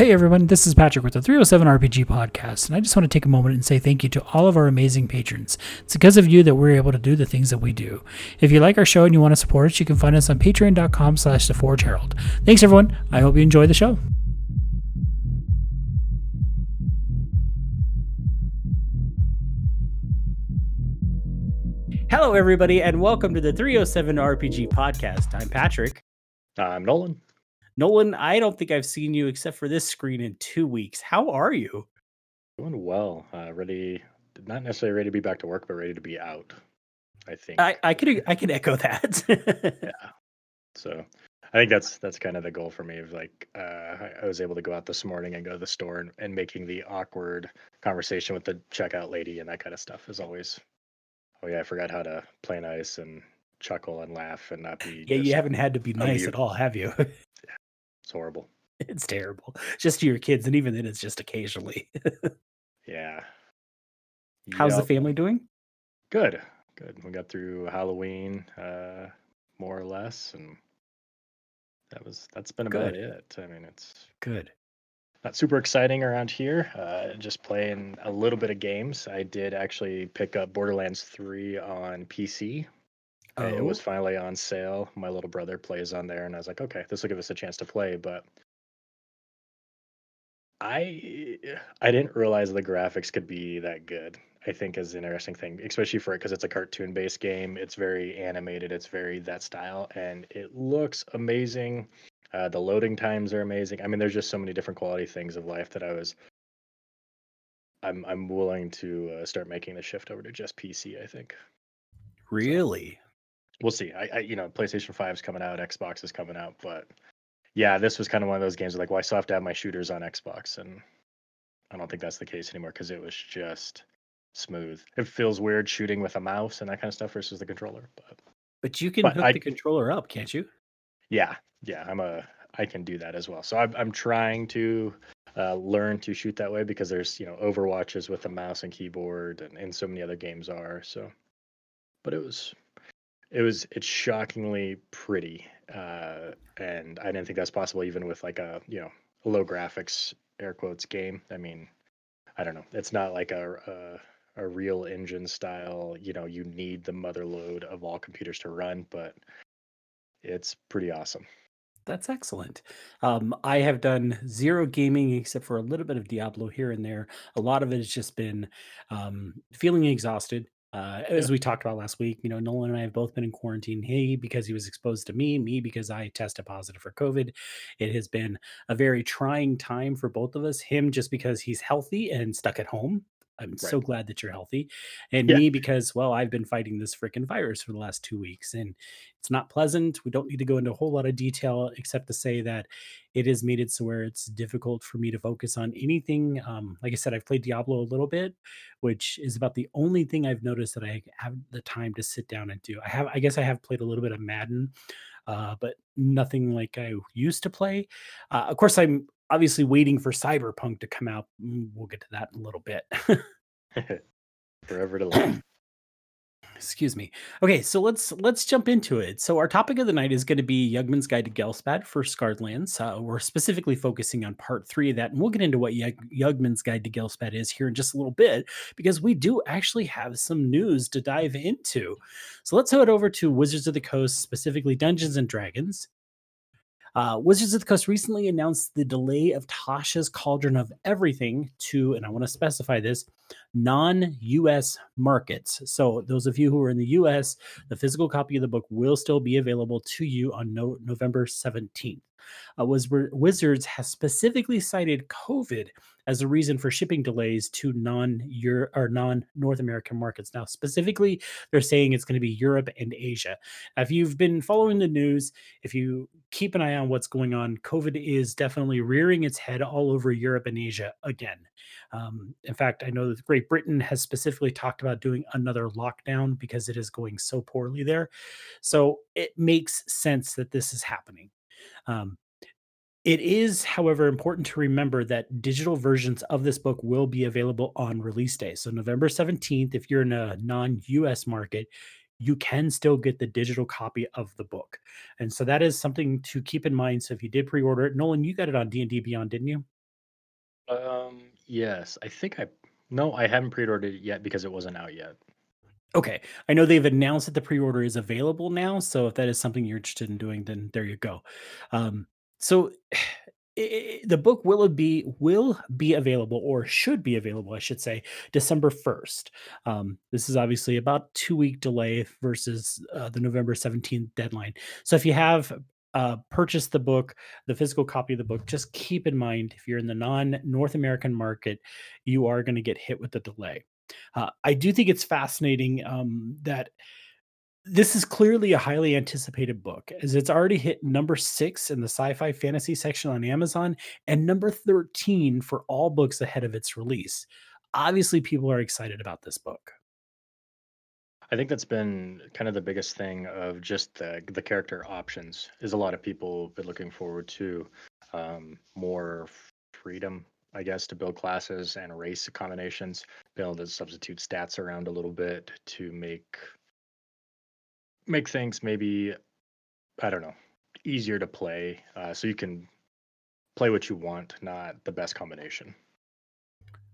Hey everyone, this is Patrick with the 307 RPG podcast, and I just want to take a moment and say thank you to all of our amazing patrons. It's because of you that we're able to do the things that we do. If you like our show and you want to support us, you can find us on patreon.com slash the Forge Herald. Thanks everyone. I hope you enjoy the show. Hello everybody, and welcome to the 307 RPG podcast. I'm Patrick. I'm Nolan. Nolan, I don't think I've seen you except for this screen in two weeks. How are you? Doing well. Uh, ready, not necessarily ready to be back to work, but ready to be out. I think. I, I could I could echo that. yeah. So I think that's that's kind of the goal for me. Of like, uh, I, was able to go out this morning and go to the store and, and making the awkward conversation with the checkout lady and that kind of stuff is always. Oh yeah, I forgot how to play nice and chuckle and laugh and not be. Yeah, you haven't had to be nice at all, have you? It's horrible. It's terrible. Just to your kids, and even then, it's just occasionally. yeah. How's yep. the family doing? Good. Good. We got through Halloween, uh, more or less, and that was that's been about good. it. I mean, it's good. Not super exciting around here. Uh, just playing a little bit of games. I did actually pick up Borderlands 3 on PC Oh. It was finally on sale. My little brother plays on there, and I was like, okay, this will give us a chance to play. But I I didn't realize the graphics could be that good. I think is an interesting thing, especially for it because it's a cartoon based game. It's very animated. It's very that style, and it looks amazing. Uh, the loading times are amazing. I mean, there's just so many different quality things of life that I was. I'm I'm willing to uh, start making the shift over to just PC. I think. Really? We'll see. I, I, you know, PlayStation 5 is coming out, Xbox is coming out, but yeah, this was kind of one of those games like, well, I still have to have my shooters on Xbox, and I don't think that's the case anymore because it was just smooth. It feels weird shooting with a mouse and that kind of stuff versus the controller, but but you can but hook I, the controller up, can't you? Yeah, yeah, I'm a I can do that as well. So I'm I'm trying to uh, learn to shoot that way because there's you know Overwatches with a mouse and keyboard, and, and so many other games are. So, but it was it was it's shockingly pretty, uh, and I didn't think that's possible even with like a you know low graphics air quotes game. I mean, I don't know. It's not like a, a a real engine style. You know, you need the mother load of all computers to run, but it's pretty awesome. That's excellent. Um, I have done zero gaming except for a little bit of Diablo here and there. A lot of it has just been um, feeling exhausted, uh, as we talked about last week, you know, Nolan and I have both been in quarantine. He because he was exposed to me, me because I tested positive for COVID. It has been a very trying time for both of us. Him just because he's healthy and stuck at home. I'm right. so glad that you're healthy. And yeah. me because, well, I've been fighting this freaking virus for the last two weeks and it's not pleasant. We don't need to go into a whole lot of detail except to say that it has made it so where it's difficult for me to focus on anything. Um, like I said, I've played Diablo a little bit, which is about the only thing I've noticed that I have the time to sit down and do. I have, I guess I have played a little bit of Madden. Uh, but nothing like I used to play. Uh, of course, I'm obviously waiting for Cyberpunk to come out. Mm, we'll get to that in a little bit. Forever to live. Excuse me. Okay, so let's let's jump into it. So our topic of the night is going to be Yugman's Guide to Ghelspad for Scarred Lands. Uh, we're specifically focusing on part three of that, and we'll get into what Yugman's Guide to Ghelspad is here in just a little bit because we do actually have some news to dive into. So let's head over to Wizards of the Coast, specifically Dungeons and Dragons. Uh, Wizards of the Coast recently announced the delay of Tasha's Cauldron of Everything to, and I want to specify this, non US markets. So, those of you who are in the US, the physical copy of the book will still be available to you on no- November 17th. Uh, Wizards has specifically cited COVID as a reason for shipping delays to non or non North American markets. Now, specifically, they're saying it's going to be Europe and Asia. Now, if you've been following the news, if you keep an eye on what's going on, COVID is definitely rearing its head all over Europe and Asia again. Um, in fact, I know that Great Britain has specifically talked about doing another lockdown because it is going so poorly there. So it makes sense that this is happening. Um, it is, however, important to remember that digital versions of this book will be available on release day. So, November 17th, if you're in a non US market, you can still get the digital copy of the book. And so that is something to keep in mind. So if you did pre-order it, Nolan, you got it on D&D Beyond, didn't you? Um, yes, I think I no, I haven't pre-ordered it yet because it wasn't out yet. Okay. I know they've announced that the pre-order is available now, so if that is something you're interested in doing, then there you go. Um, so the book will be will be available or should be available, I should say, December 1st. Um, this is obviously about two week delay versus uh, the November 17th deadline. So if you have uh, purchased the book, the physical copy of the book, just keep in mind if you're in the non North American market, you are going to get hit with the delay. Uh, I do think it's fascinating um, that this is clearly a highly anticipated book as it's already hit number six in the sci-fi fantasy section on Amazon and number 13 for all books ahead of its release. Obviously, people are excited about this book. I think that's been kind of the biggest thing of just the the character options is a lot of people been looking forward to um, more freedom, I guess, to build classes and race combinations, able to substitute stats around a little bit to make make things maybe I don't know easier to play, uh, so you can play what you want, not the best combination.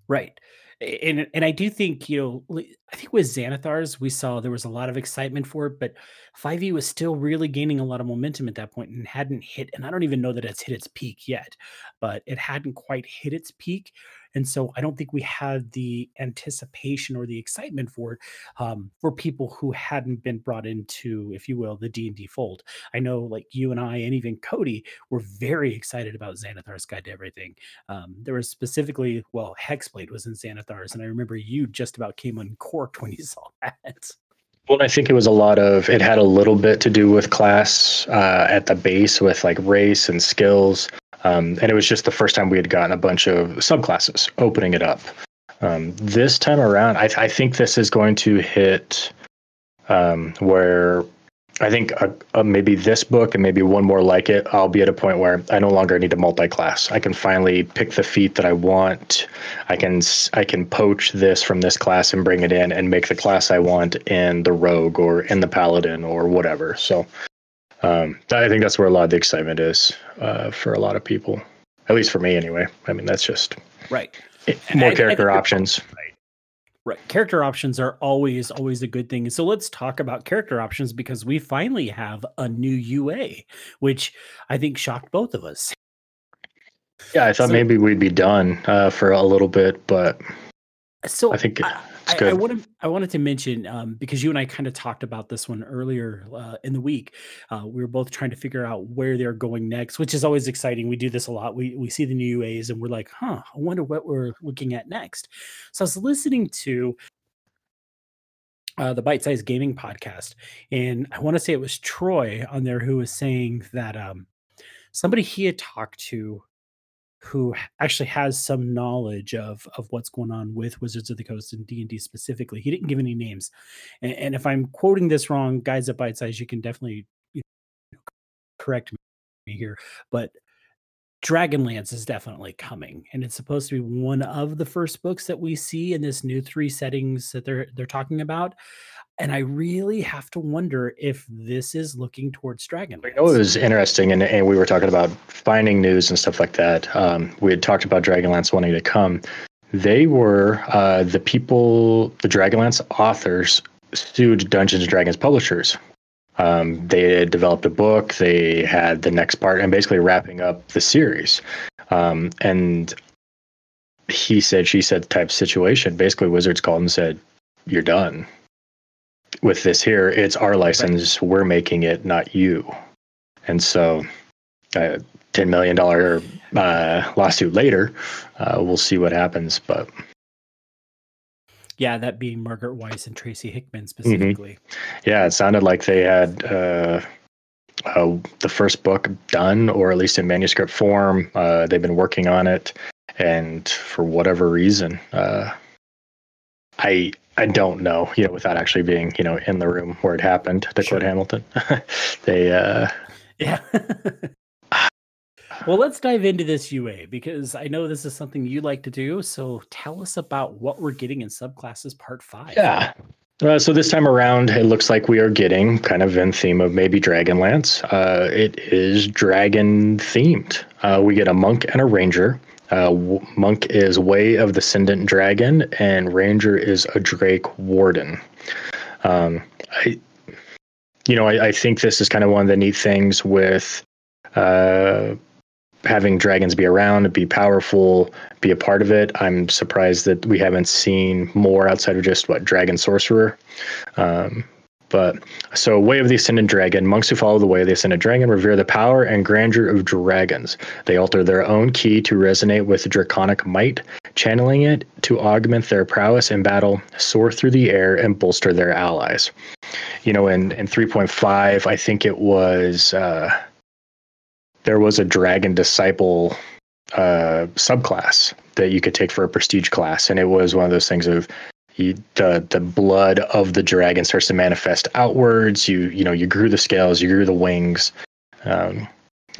Right. And and I do think, you know, I think with Xanathars, we saw there was a lot of excitement for it, but 5e was still really gaining a lot of momentum at that point and hadn't hit, and I don't even know that it's hit its peak yet, but it hadn't quite hit its peak. And so I don't think we had the anticipation or the excitement for it um, for people who hadn't been brought into, if you will, the D&D fold. I know like you and I and even Cody were very excited about Xanathar's Guide to Everything um, there was specifically, well, Hexblade was in Xanathars, and I remember you just about came uncorked when you saw that. Well, I think it was a lot of it had a little bit to do with class uh, at the base with like race and skills. Um, and it was just the first time we had gotten a bunch of subclasses opening it up. Um, this time around, I, I think this is going to hit um, where I think uh uh maybe this book and maybe one more like it, I'll be at a point where I no longer need a multi-class. I can finally pick the feat that I want. I can I can poach this from this class and bring it in and make the class I want in the rogue or in the paladin or whatever. So um, I think that's where a lot of the excitement is uh, for a lot of people, at least for me anyway. I mean, that's just Right. it, more I- I character you're options. Right. Character options are always, always a good thing. So let's talk about character options because we finally have a new UA, which I think shocked both of us. Yeah, I thought So- maybe we'd be done uh, for a little bit, but So I think I, I. I wanted I wanted to mention um, because you and I kind of talked about this one earlier uh, in the week. Uh, we were both trying to figure out where they're going next, which is always exciting. We do this a lot. We we see the new UAs and we're like, huh, I wonder what we're looking at next. So I was listening to uh, the Bite Size Gaming podcast, and I want to say it was Troy on there who was saying that um, somebody he had talked to who actually has some knowledge of of what's going on with Wizards of the Coast and D and D specifically. He didn't give any names, and, and if I'm quoting this wrong, guys at Bite Size, you can definitely you know, correct me here. But Dragonlance is definitely coming, and it's supposed to be one of the first books that we see in this new three settings that they're they're talking about. And I really have to wonder if this is looking towards Dragonlance. I know it was interesting, and, and we were talking about finding news and stuff like that. Um, we had talked about Dragonlance wanting to come. They were uh, the people, the Dragonlance authors sued Dungeons and Dragons publishers. Um, they had developed a book. They had the next part, and basically wrapping up the series. Um, and he said, she said type situation. Basically, Wizards called and said, "You're done with this here. It's our license. We're making it, not you." And so, uh, ten million dollar uh, lawsuit later, uh, we'll see what happens. But Yeah, that being Margaret Weis and Tracy Hickman Mm-hmm. specifically. yeah, it sounded like they had uh, uh, the first book done, or at least in manuscript form. Uh, they've been working on it, and for whatever reason, uh, I I don't know. You know, without actually being you know in the room where it happened, to Sure. quote Hamilton, they uh, Yeah. well, let's dive into this UA because I know this is something you like to do. So tell us about what we're getting in subclasses part five. Yeah. Uh, so this time around, it looks like we are getting kind of in theme of maybe Dragonlance. Uh, it is dragon themed. Uh, we get a monk and a ranger. Uh, monk is Way of the Ascendant Dragon, and Ranger is a Drake Warden. Um, I, you know, I, I, think this is kind of one of the neat things with uh, having dragons be around, be powerful, be a part of it. I'm surprised that we haven't seen more outside of just what dragon sorcerer. Um, but so, Way of the ascended Dragon, monks who follow the Way of the ascended Dragon revere the power and grandeur of dragons. They alter their own ki to resonate with draconic might, channeling it to augment their prowess in battle, soar through the air, and bolster their allies. You know, in, in 3.5, I think it was. Uh, there was a dragon disciple uh, subclass that you could take for a prestige class, and it was one of those things of you, the the blood of the dragon starts to manifest outwards. You you know you grew the scales, you grew the wings, um,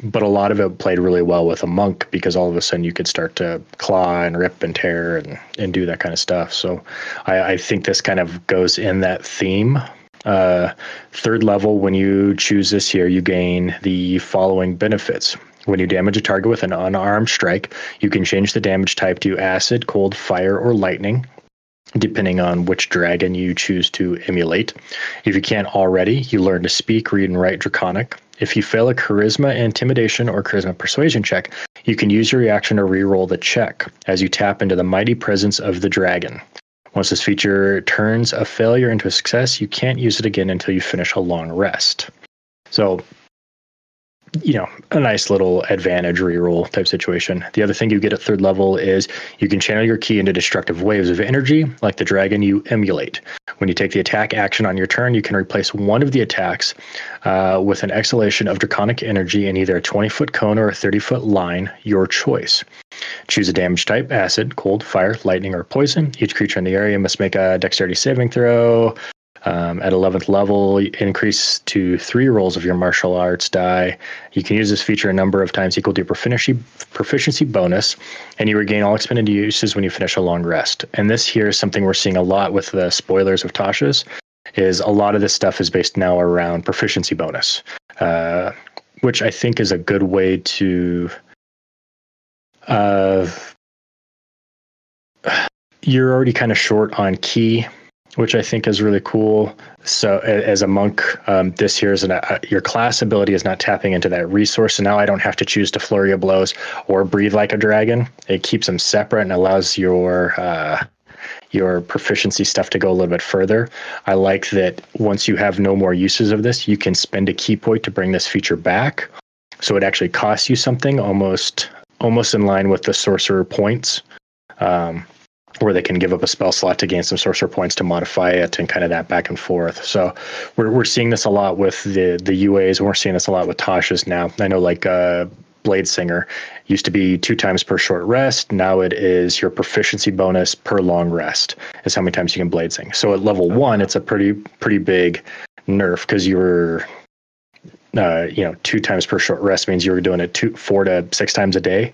but a lot of it played really well with a monk because all of a sudden you could start to claw and rip and tear and and do that kind of stuff. So I, I think this kind of goes in that theme uh, third level, when you choose this here, you gain the following benefits. When you damage a target with an unarmed strike, you can change the damage type to acid, cold, fire, or lightning, depending on which dragon you choose to emulate. If you can't already, you learn to speak, read, and write Draconic. If you fail a charisma, intimidation, or charisma persuasion check, you can use your reaction to reroll the check as you tap into the mighty presence of the dragon. Once this feature turns a failure into a success, you can't use it again until you finish a long rest. So you know, a nice little advantage reroll type situation. The other thing you get at third level is you can channel your ki into destructive waves of energy, like the dragon you emulate. When you take the attack action on your turn, you can replace one of the attacks uh, with an exhalation of draconic energy in either a 20 foot cone or a 30 foot line, your choice. Choose a damage type acid, cold, fire, lightning, or poison. Each creature in the area must make a dexterity saving throw. Um, at 11th level, increase to three rolls of your martial arts die. You can use this feature a number of times equal to your proficiency, proficiency bonus, and you regain all expended uses when you finish a long rest. And this here is something we're seeing a lot with the spoilers of Tasha's, is a lot of this stuff is based now around proficiency bonus, uh, which I think is a good way to. Uh, you're already kind of short on ki which I think is really cool. So as a monk, um, this here is an, uh, your class ability is not tapping into that resource. So now I don't have to choose to flurry of blows or breathe like a dragon. It keeps them separate and allows your uh, your proficiency stuff to go a little bit further. I like that once you have no more uses of this, you can spend a ki point to bring this feature back. So it actually costs you something almost almost in line with the sorcerer points. Um, where they can give up a spell slot to gain some sorcerer points to modify it and kind of that back and forth. So we're we're seeing this a lot with the the UAs and we're seeing this a lot with Tasha's now. I know like uh Blade Singer used to be two times per short rest. Now it is your proficiency bonus per long rest is how many times you can blade sing. So at level one, it's a pretty pretty big nerf because you were uh, you know two times per short rest means you were doing it two four to six times a day.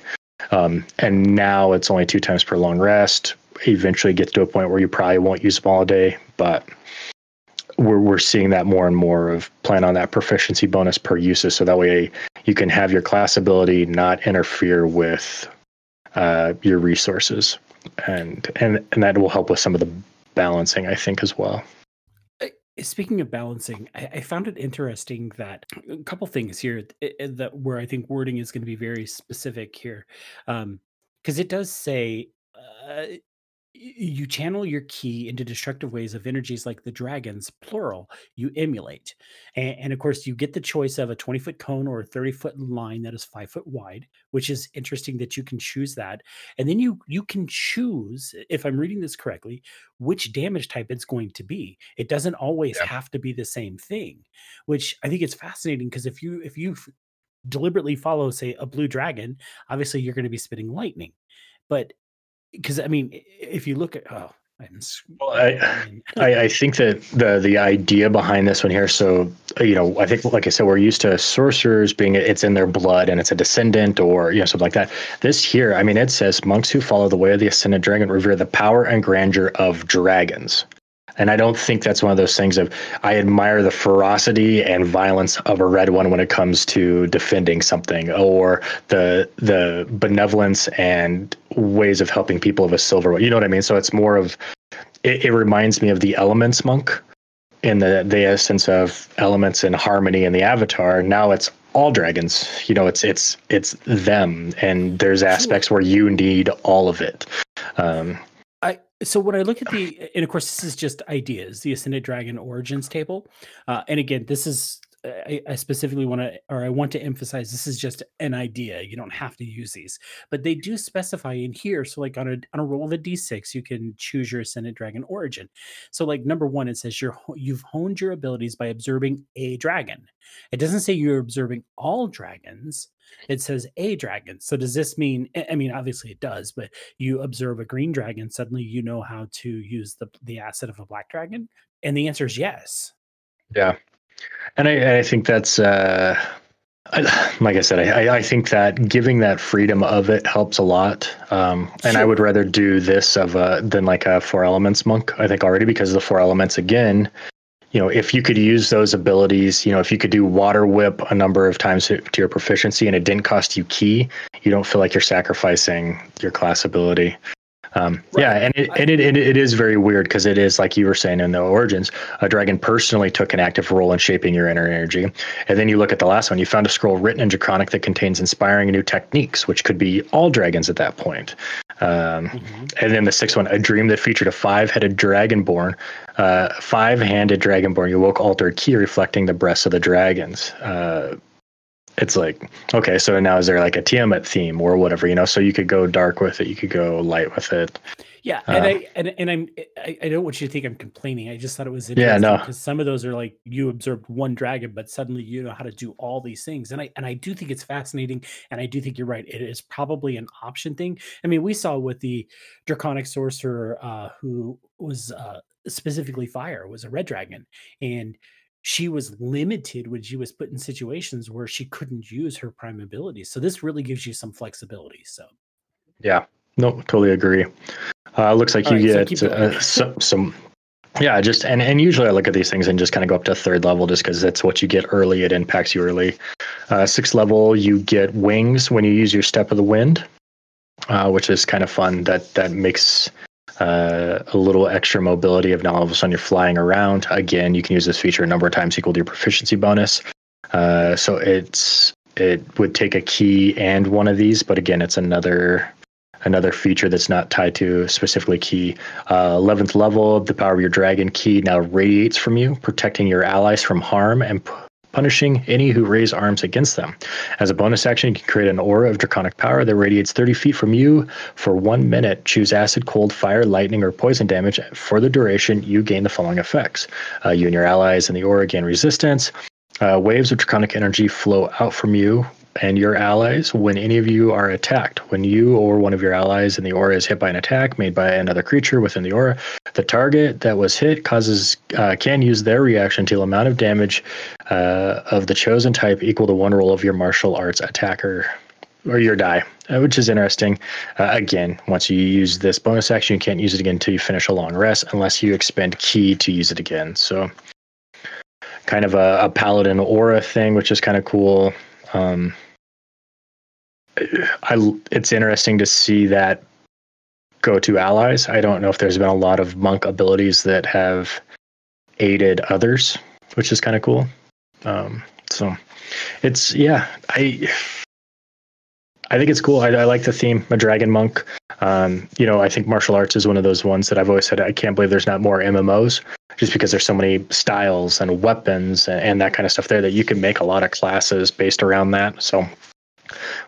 Um, and now it's only two times per long rest eventually gets to a point where you probably won't use them all day, but we're we're seeing that more and more of plan on that proficiency bonus per uses, so that way you can have your class ability not interfere with uh, your resources, and and and that will help with some of the balancing, I think, as well. Speaking of balancing, I, I found it interesting that a couple things here that where I think wording is going to be very specific here, because um, it does say uh, you channel your ki into destructive ways of energies like the dragons plural you emulate. And, and, of course you get the choice of a 20 foot cone or a 30 foot line that is five foot wide which is interesting that you can choose that. And then you you can choose if i'm reading this correctly which damage type it's going to be. It doesn't always yeah. have to be the same thing which i think it's fascinating because if you if you deliberately follow say a blue dragon obviously you're going to be spitting lightning. But because I mean, if you look at oh, I'm well, I, I, I think that the the idea behind this one here. So uh, you know, I think like I said, we're used to sorcerers being it's in their blood and it's a descendant or you know something like that. This here, I mean, it says monks who follow the way of the ascended dragon revere the power and grandeur of dragons. And I don't think that's one of those things of I admire the ferocity and violence of a red one when it comes to defending something, or the the benevolence and ways of helping people of a silver one. You know what I mean? So it's more of it, it reminds me of the elements monk in the the essence of elements and harmony in the avatar. Now it's all dragons. You know, it's it's it's them, and there's aspects where you need all of it. Um, so when I look at the, and of course, this is just ideas, the Ascended Dragon Origins table. Uh, and again, this is I, I specifically want to, or I want to emphasize, this is just an idea. You don't have to use these, but they do specify in here. So, like on a on a roll of a d6, you can choose your Ascended Dragon origin. So, like number one, it says you're you've honed your abilities by observing a dragon. It doesn't say you're observing all dragons. It says a dragon. So does this mean? I mean, obviously it does, but you observe a green dragon, suddenly you know how to use the the asset of a black dragon, and the answer is yes. Yeah, and I, I think that's uh, I, like I said, I, I think that giving that freedom of it helps a lot. Um, and sure. I would rather do this of a than like a four elements monk. I think already because the four elements again, you know, if you could use those abilities, you know, if you could do water whip a number of times to, your proficiency and it didn't cost you ki, you don't feel like you're sacrificing your class ability. Um, right. Yeah, and it, and it, it, it is very weird because it is like you were saying in the origins, a dragon personally took an active role in shaping your inner energy. And then you look at the last one, you found a scroll written in Draconic that contains inspiring new techniques, which could be all dragons at that point. Um, mm-hmm. And then the sixth one, a dream that featured a five-headed dragonborn, uh, five-handed dragonborn. You woke altered ki, reflecting the breasts of the dragons. Uh, it's like okay so now is there like a tiamat theme or whatever you know so you could go dark with it you could go light with it yeah and uh, i and, and i'm I, I don't want you to think i'm complaining. I just thought it was interesting yeah no. because some of those are like you observed one dragon but suddenly you know how to do all these things. And i and i do think it's fascinating and i do think you're right. It is probably an option thing. I mean we saw with the draconic sorcerer uh who was uh specifically fire was a red dragon and she was limited when she was put in situations where she couldn't use her prime abilities. So this really gives you some flexibility. So, yeah, no, totally agree. Uh, looks like All you right, get so uh, some, some, yeah, just and and usually I look at these things and just kind of go up to third level just because that's what you get early. It impacts you early. Uh, sixth level, you get wings when you use your step of the wind, uh, which is kind of fun. That that makes uh, a little extra mobility of now all of a sudden you're flying around. Again, you can use this feature a number of times equal to your proficiency bonus. Uh, so it's it would take a ki and one of these, but again, it's another another feature that's not tied to specifically ki. Uh, 11th level, the power of your dragon ki now radiates from you, protecting your allies from harm and punishing any who raise arms against them. As a bonus action, you can create an aura of draconic power that radiates 30 feet from you for one minute. Choose acid, cold, fire, lightning, or poison damage. For the duration, you gain the following effects. Uh, you and your allies in the aura gain resistance. Uh, waves of draconic energy flow out from you and your allies when any of you are attacked. When you or one of your allies in the aura is hit by an attack made by another creature within the aura, the target that was hit causes uh, can use their reaction to amount of damage uh, of the chosen type equal to one roll of your martial arts attacker or your die, uh, which is interesting. Uh, again, once you use this bonus action, you can't use it again until you finish a long rest unless you expend ki to use it again. So, kind of a, a paladin aura thing, which is kind of cool. Um, I, it's interesting to see that go to allies. I don't know if there's been a lot of monk abilities that have aided others, which is kind of cool. Um, so it's yeah, I I think it's cool. I, I like the theme. a dragon monk. Um, you know, I think martial arts is one of those ones that I've always said I can't believe there's not more MMOs, just because there's so many styles and weapons and, and that kind of stuff there that you can make a lot of classes based around that. So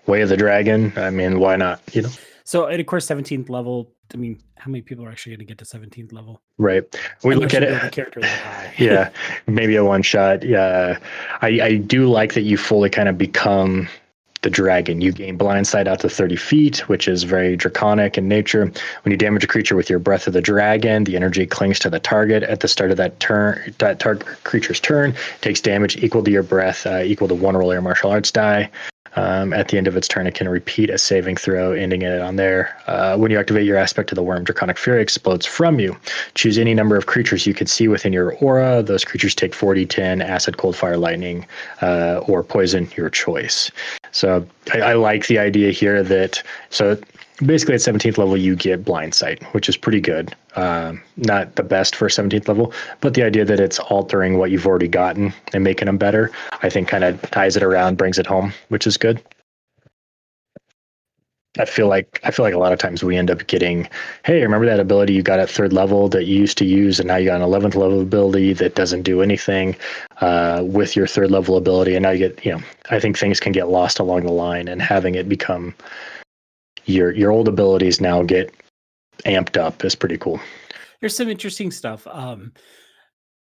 Way of the Dragon. I mean, why not? You know. So, and of course, seventeenth level. I mean, how many people are actually going to get to seventeenth level? Right. We Unless look at it. Character yeah, maybe a one shot. Yeah, I I do like that you fully kind of become the dragon. You gain blind sight out to 30 feet, which is very draconic in nature. When you damage a creature with your breath of the dragon, the energy clings to the target at the start of that turn. That target creature's turn takes damage equal to your breath, uh, equal to one roll your martial arts die. Um, at the end of its turn, it can repeat a saving throw, ending it on there. Uh, when you activate your aspect of the Wyrm, Draconic Fury explodes from you. Choose any number of creatures you can see within your aura. Those creatures take 40, 10, acid, cold, fire, lightning, uh, or poison, your choice. So I, I like the idea here that so basically at 17th level you get blind sight which is pretty good. Um, not the best for 17th level but the idea that it's altering what you've already gotten and making them better i think kind of ties it around brings it home which is good. I feel like i feel like a lot of times we end up getting hey remember that ability you got at third level that you used to use and now you got an 11th level ability that doesn't do anything uh, with your third level ability and now you get you know i think things can get lost along the line and having it become your your old abilities now get amped up is pretty cool. There's some interesting stuff. Um,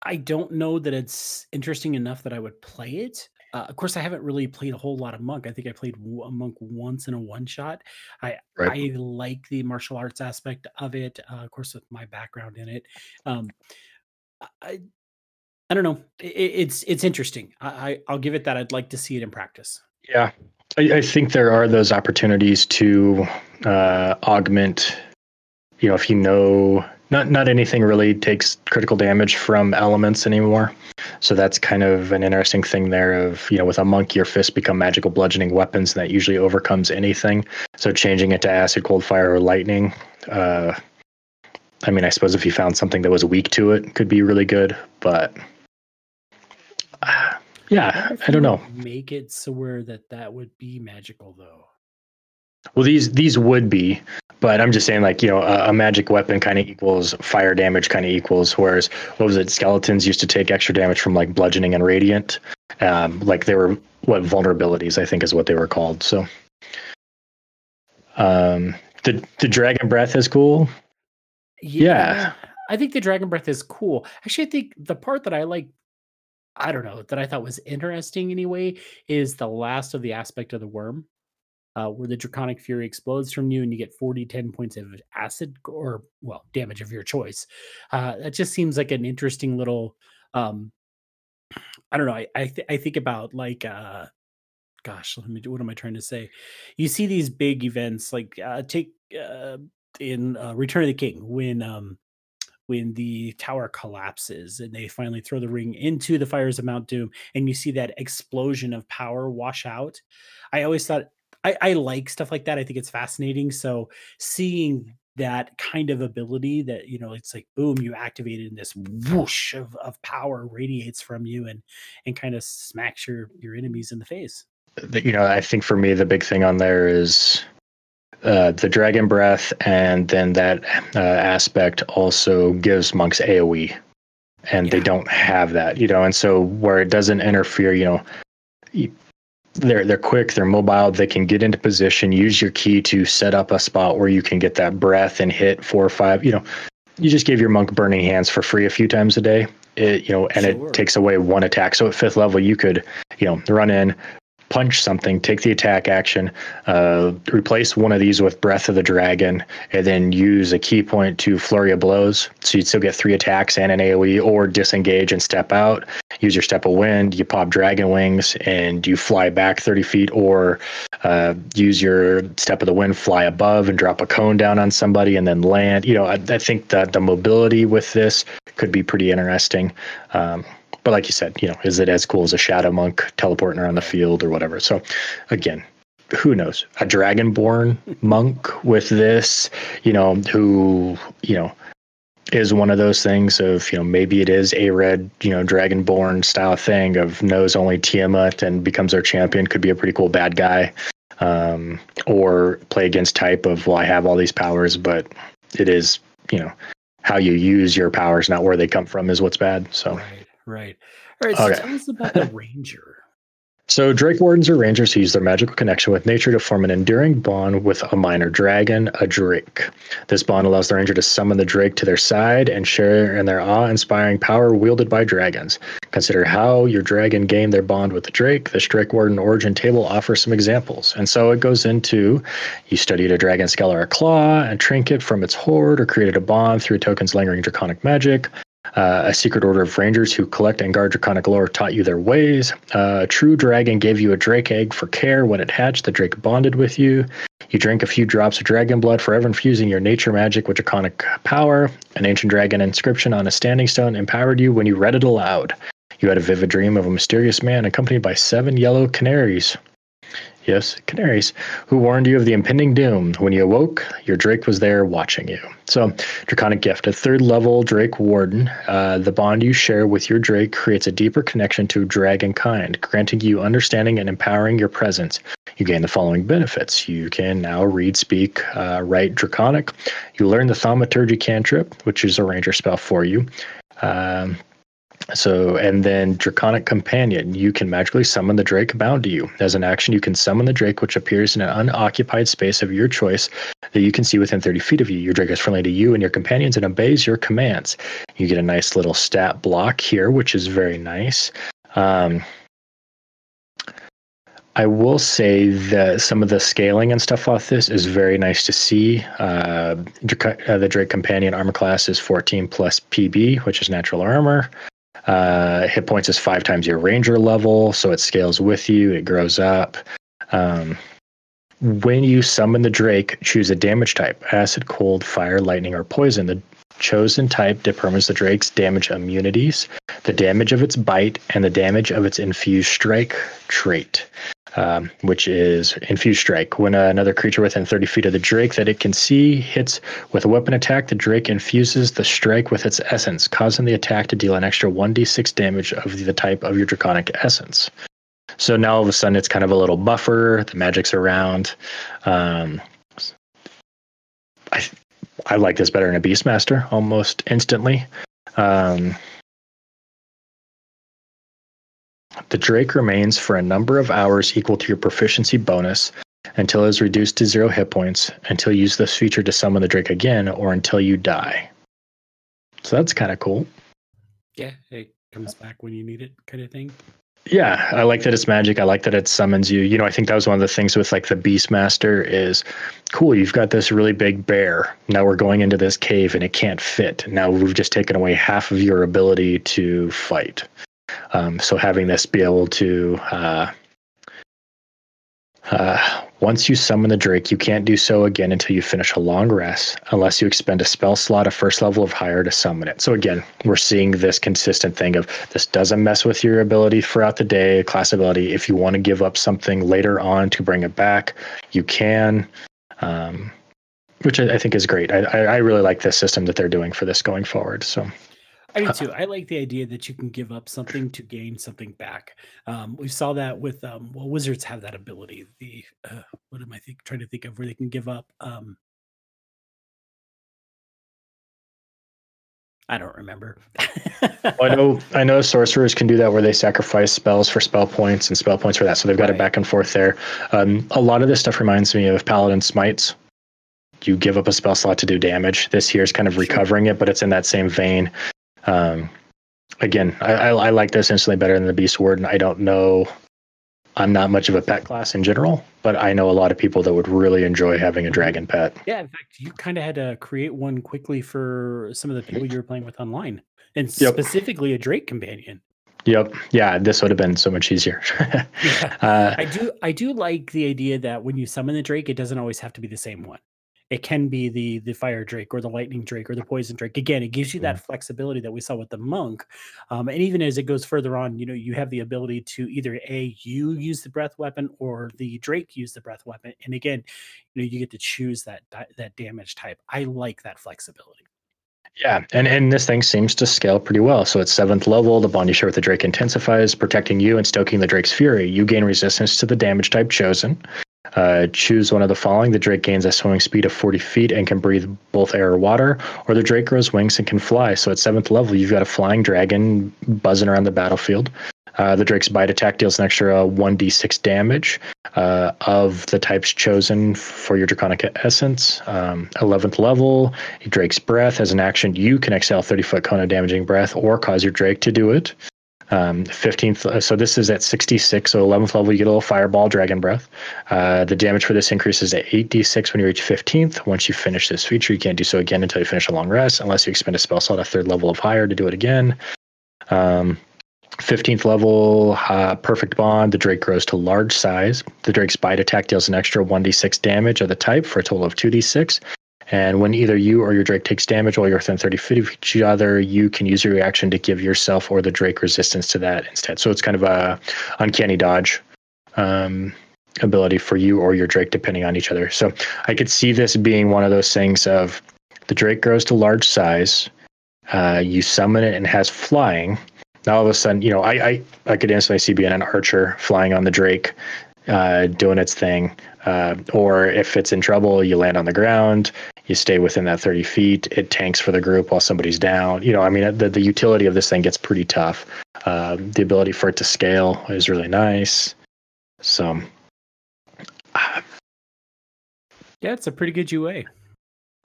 I don't know that it's interesting enough that I would play it. Uh, of course, I haven't really played a whole lot of monk. I think I played a monk once in a one shot. I right. I like the martial arts aspect of it. Uh, of course, with my background in it, um, I I don't know. It, it's it's interesting. I, I will give it that. I'd like to see it in practice. Yeah, I, I think there are those opportunities to uh, augment. You know, if you know not not anything really takes critical damage from elements anymore. So that's kind of an interesting thing there. Of you know, with a monk, your fists become magical bludgeoning weapons, and that usually overcomes anything. So changing it to acid, cold, fire, or lightning. Uh, I mean, I suppose if you found something that was weak to it, could be really good. But uh, yeah, I, I don't know. Make it so where that that would be magical though. Well, these these would be, but I'm just saying, like you know, a, a magic weapon kind of equals fire damage, kind of equals. Whereas, what was it? Skeletons used to take extra damage from like bludgeoning and radiant. Um, like they were what vulnerabilities, I think, is what they were called. So, um, the the dragon breath is cool. Yeah, yeah. I think the dragon breath is cool. Actually, I think the part that I like I don't know, that I thought was interesting anyway, is the last of the aspect of the Wyrm, uh, where the draconic fury explodes from you and you get 40, 10 points of acid or, well, damage of your choice. Uh, that just seems like an interesting little, um, I don't know. I, I, th- I think about like, uh, gosh, let me do, what am I trying to say? You see these big events like, uh, take, uh, in uh, Return of the King when um when the tower collapses and they finally throw the ring into the fires of Mount Doom and you see that explosion of power wash out. I always thought I, I like stuff like that. I think it's fascinating. So seeing that kind of ability that you know it's like boom you activated and this whoosh of, of power radiates from you and and kind of smacks your your enemies in the face you know i think for me the big thing on there is uh, the dragon breath, and then that uh, aspect also gives monks AOE, and yeah. they don't have that, you know. And so where it doesn't interfere, you know, they're they're quick, they're mobile, they can get into position. Use your ki to set up a spot where you can get that breath and hit four or five. You know, you just gave your monk burning hands for free a few times a day. It, you know, and sure. it takes away one attack. So at fifth level, you could, you know, run in, punch something, take the attack action, uh, replace one of these with Breath of the Dragon, and then use a ki point to Flurry of Blows. So you'd still get three attacks and an AoE, or disengage and step out. Use your Step of Wind, you pop Dragon Wings, and you fly back 30 feet, or uh, use your Step of the Wind, fly above, and drop a cone down on somebody, and then land. You know, I, I think that the mobility with this could be pretty interesting. Um, but like you said, you know, is it as cool as a shadow monk teleporting around the field or whatever? So again, who knows? A dragonborn monk with this, you know, who, you know, is one of those things of, you know, maybe it is a red, you know, dragonborn style thing of knows only Tiamat and becomes our champion, could be a pretty cool bad guy. Um, or play against type of, well, I have all these powers, but it is, you know, how you use your powers, not where they come from, is what's bad. So. Right. Right. All right. So okay. tell us about the ranger. So, Drake Wardens are rangers who use their magical connection with nature to form an enduring bond with a minor dragon, a drake. This bond allows the ranger to summon the drake to their side and share in their awe inspiring power wielded by dragons. Consider how your dragon gained their bond with the drake. The Drake Warden origin table offers some examples. And so it goes into you studied a dragon scale or a claw, and trinket from its hoard, or created a bond through tokens lingering draconic magic, Uh, a secret order of rangers who collect and guard draconic lore taught you their ways. Uh, a true dragon gave you a drake egg for care. When it hatched, the drake bonded with you. You drank a few drops of dragon blood, forever infusing your nature magic with draconic power. An ancient dragon inscription on a standing stone empowered you when you read it aloud. You had a vivid dream of a mysterious man accompanied by seven yellow canaries. Yes, canaries, who warned you of the impending doom. When you awoke, your Drake was there watching you. So, Draconic Gift, a third level Drake Warden. Uh, the bond you share with your Drake creates a deeper connection to dragon kind, granting you understanding and empowering your presence. You gain the following benefits. You can now read, speak, uh, write Draconic. You learn the Thaumaturgy cantrip, which is a ranger spell for you. Um, so, and then Draconic Companion, you can magically summon the Drake bound to you. As an action, you can summon the Drake, which appears in an unoccupied space of your choice that you can see within 30 feet of you. Your Drake is friendly to you and your companions and obeys your commands. You get a nice little stat block here, which is very nice. Um, I will say that some of the scaling and stuff off this is very nice to see. Uh, the Drake Companion armor class is 14 plus PB, which is natural armor. Uh, hit points is five times your ranger level, so it scales with you. It grows up. Um, when you summon the Drake, choose a damage type: acid, cold, fire, lightning, or poison. The chosen type determines the Drake's damage immunities, the damage of its bite, and the damage of its infused strike trait um, which is Infused Strike. When uh, another creature within 30 feet of the Drake that it can see hits with a weapon attack, the Drake infuses the strike with its essence, causing the attack to deal an extra 1d6 damage of the type of your Draconic essence. So now all of a sudden it's kind of a little buffer. The magic's around. Um, I I like this better in a Beastmaster almost instantly. Um, The Drake remains for a number of hours equal to your proficiency bonus until it is reduced to zero hit points, until you use this feature to summon the Drake again, or until you die. So that's kind of cool. Yeah, it comes back when you need it, kind of thing. Yeah, I like that it's magic. I like that it summons you. You know, I think that was one of the things with like the Beastmaster is cool. You've got this really big bear. Now we're going into this cave and it can't fit. Now we've just taken away half of your ability to fight. Um, so having this be able to uh, uh, once you summon the Drake, you can't do so again until you finish a long rest, unless you expend a spell slot of first level of higher to summon it. So again, we're seeing this consistent thing of this doesn't mess with your ability throughout the day, class ability. If you want to give up something later on to bring it back, you can. Um, which I, I, think is great. I, I really like this system that they're doing for this going forward. So I do too. I like the idea that you can give up something to gain something back. Um, we saw that with um, well, wizards have that ability. The uh, what am I think trying to think of where they can give up? Um, I don't remember. well, I know I know sorcerers can do that where they sacrifice spells for spell points and spell points for that. So they've got right. it back and forth there. Um, a lot of this stuff reminds me of Paladin Smites. You give up a spell slot to do damage. This here is kind of recovering it, but it's in that same vein. Um, again, I, I, I, like this instantly better than the Beast Warden. I don't know. I'm not much of a pet class in general, but I know a lot of people that would really enjoy having a dragon pet. Yeah, in fact, you kind of had to create one quickly for some of the people you were playing with online, and yep. specifically a Drake companion. Yep. Yeah, this would have been so much easier. yeah. uh, I do. I do like the idea that when you summon the Drake, it doesn't always have to be the same one it can be the the fire drake or the lightning drake or the poison drake again it gives you that flexibility that we saw with the monk um, and even as it goes further on you know you have the ability to either a you use the breath weapon or the drake use the breath weapon and again you know you get to choose that that damage type i like that flexibility yeah, and, and this thing seems to scale pretty well. So at seventh level, the bond you share with the Drake intensifies, protecting you and stoking the Drake's fury. You gain resistance to the damage type chosen. Uh, choose one of the following. The Drake gains a swimming speed of 40 feet and can breathe both air or water, or the Drake grows wings and can fly. So at seventh level, you've got a flying dragon buzzing around the battlefield. Uh, the Drake's bite attack deals an extra 1d6 damage uh, of the types chosen for your Draconic Essence. Um, 11th level, Drake's Breath. As an action, you can exhale 30 foot cone of damaging breath or cause your Drake to do it. Um, 15th, uh, so this is at 66. So 11th level, you get a little fireball, dragon breath. Uh, the damage for this increases to 8d6 when you reach 15th. Once you finish this feature, you can't do so again until you finish a long rest, unless you expend a spell slot a third level of higher to do it again. Um, 15th level, uh, Perfect Bond. The Drake grows to large size. The Drake's bite attack deals an extra 1d6 damage of the type for a total of 2d6. And when either you or your Drake takes damage while you're within 30 feet of each other, you can use your reaction to give yourself or the Drake resistance to that instead. So it's kind of a uncanny dodge um, ability for you or your Drake, depending on each other. So I could see this being one of those things of the Drake grows to large size. Uh, you summon it and has flying. Now all of a sudden, you know, I I, I could instantly see being an archer flying on the Drake, uh, doing its thing. Uh, or if it's in trouble, you land on the ground you stay within that 30 feet. It tanks for the group while somebody's down. You know, I mean, the, the utility of this thing gets pretty tough. Uh, the ability for it to scale is really nice. So, uh, yeah, it's a pretty good UA.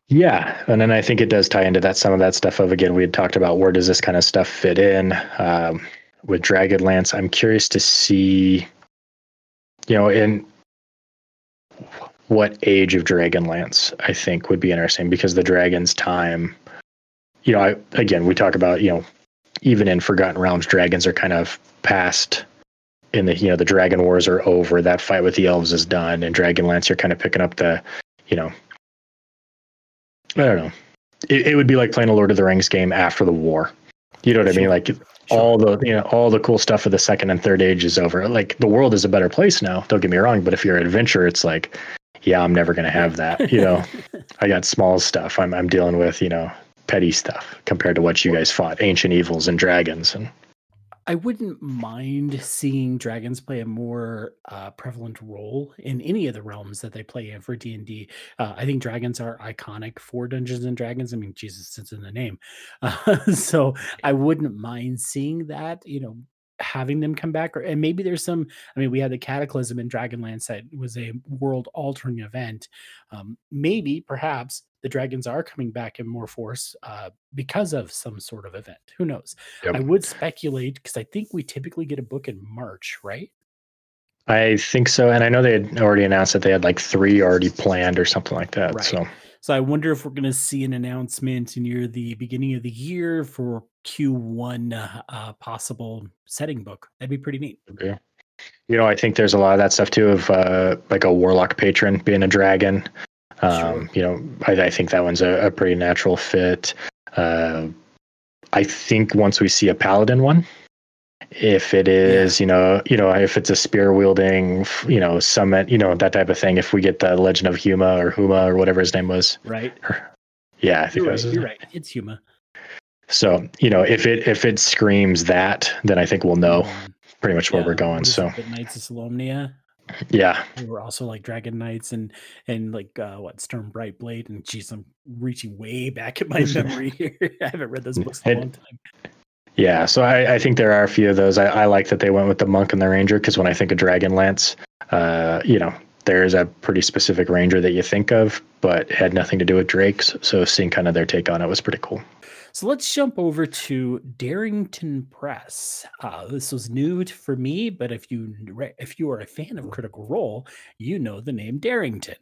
Yeah, and then I think it does tie into that some of that stuff of again we had talked about where does this kind of stuff fit in um, with Dragonlance. I'm curious to see, you know, in what age of Dragonlance I think would be interesting because the dragon's time, you know, I, again, we talk about, you know, even in Forgotten Realms, dragons are kind of past in the, you know, the dragon wars are over. That fight with the elves is done. And Dragonlance, you're kind of picking up the, you know, I don't know. It, it would be like playing a Lord of the Rings game after the war. You know what sure. I mean? Like Sure. all the you know all the cool stuff of the second and third age is over like the world is a better place now don't get me wrong but if you're an adventurer it's like yeah, I'm never going to have that. You know, I got small stuff. I'm I'm dealing with you know petty stuff compared to what you guys fought, ancient evils and dragons and. I wouldn't mind seeing dragons play a more uh, prevalent role in any of the realms that they play in for D and. Uh, I think dragons are iconic for Dungeons and Dragons. I mean, Jesus, it's in the name, uh, so I wouldn't mind seeing that. You know, having them come back or and maybe there's some i mean we had the cataclysm in dragonlance that was a world altering event um, maybe perhaps the dragons are coming back in more force uh, because of some sort of event who knows yep. i would speculate because i think we typically get a book in march right i think so and i know they had already announced that they had like three already planned or something like that right. so so I wonder if we're going to see an announcement near the beginning of the year for Q1 uh, possible setting book. That'd be pretty neat. Okay. You know, I think there's a lot of that stuff too of uh, like a warlock patron being a dragon. Um, sure. You know, I, I, think that one's a, a pretty natural fit. Uh, I think once we see a paladin one, if it is yeah. you know you know if it's a spear wielding you know summit you know that type of thing if we get the legend of huma or huma or whatever his name was. Right. Yeah i think you're, right, you're right. It's huma. So you know if it if it screams that then i think we'll know pretty much where yeah, we're going so. Knights of Solamnia yeah. We were also like dragon knights and and like uh what Sturm Brightblade and geez i'm reaching way back in my memory here. I haven't read those books in a long time yeah, so I, I, think there are a few of those. I, I, like that they went with the monk and the ranger because when I think of Dragonlance, uh, you know, there's a pretty specific ranger that you think of, but had nothing to do with Drakes. So seeing kind of their take on it was pretty cool. So let's jump over to Darrington Press. Uh, this was new for me, but if you if you are a fan of Critical Role, you know the name Darrington.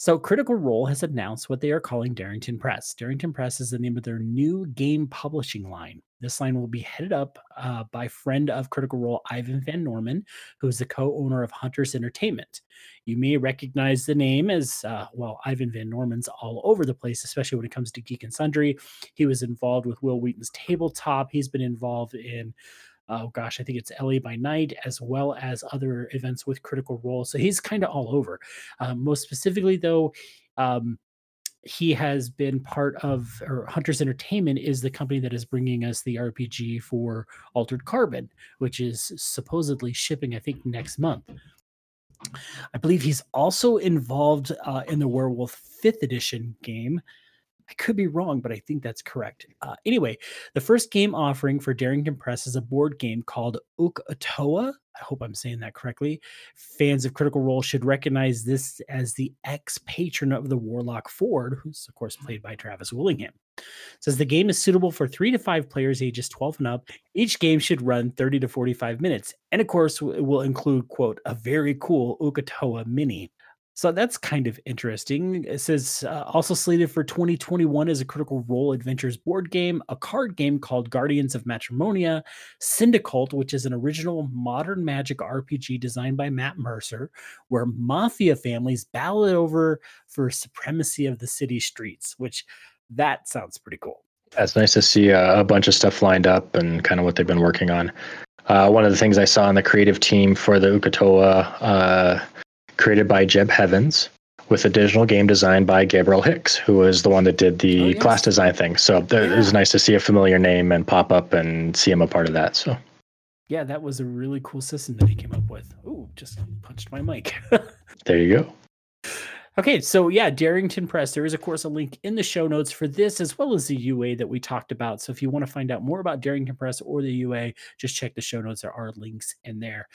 So, Critical Role has announced what they are calling Darrington Press. Darrington Press is the name of their new game publishing line. This line will be headed up uh, by friend of Critical Role, Ivan Van Norman, who is the co owner of Hunters Entertainment. You may recognize the name as, uh, well, Ivan Van Norman's all over the place, especially when it comes to Geek and Sundry. He was involved with Wil Wheaton's Tabletop. He's been involved in oh gosh, I think it's LA by Night, as well as other events with Critical Role. So he's kind of all over. Um, most specifically, though, um, he has been part of, or Hunters Entertainment is the company that is bringing us the RPG for Altered Carbon, which is supposedly shipping, I think, next month. I believe he's also involved uh, in the Werewolf Fifth Edition game I could be wrong, but I think that's correct. Uh, anyway, the first game offering for Darrington Press is a board game called Uk'otoa. I hope I'm saying that correctly. Fans of Critical Role should recognize this as the ex patron of the Warlock Fjord, who's, of course, played by Travis Willingham. Says the game is suitable for three to five players ages 12 and up. Each game should run 30 to 45 minutes. And of course, it will include, quote, a very cool Uk'otoa mini. So that's kind of interesting. It says uh, also slated for 2021 as a Critical Role Adventures board game, a card game called Guardians of Matrimonia, Syndicult, which is an original modern magic RPG designed by Matt Mercer, where mafia families battle it over for supremacy of the city streets, which that sounds pretty cool. It's nice to see a, a bunch of stuff lined up and kind of what they've been working on. Uh, one of the things I saw on the creative team for the Uk'otoa uh, created by Jeb Havens with additional game design by Gabriel Hicks, who was the one that did the oh, yes. class design thing. So yeah. it was nice to see a familiar name and pop up and see him a part of that. So yeah, that was a really cool system that he came up with. Ooh, just punched my mic. there you go. Okay, so yeah, Darrington Press. There is, of course, a link in the show notes for this as well as the UA that we talked about. So if you want to find out more about Darrington Press or the UA, just check the show notes. There are links in there.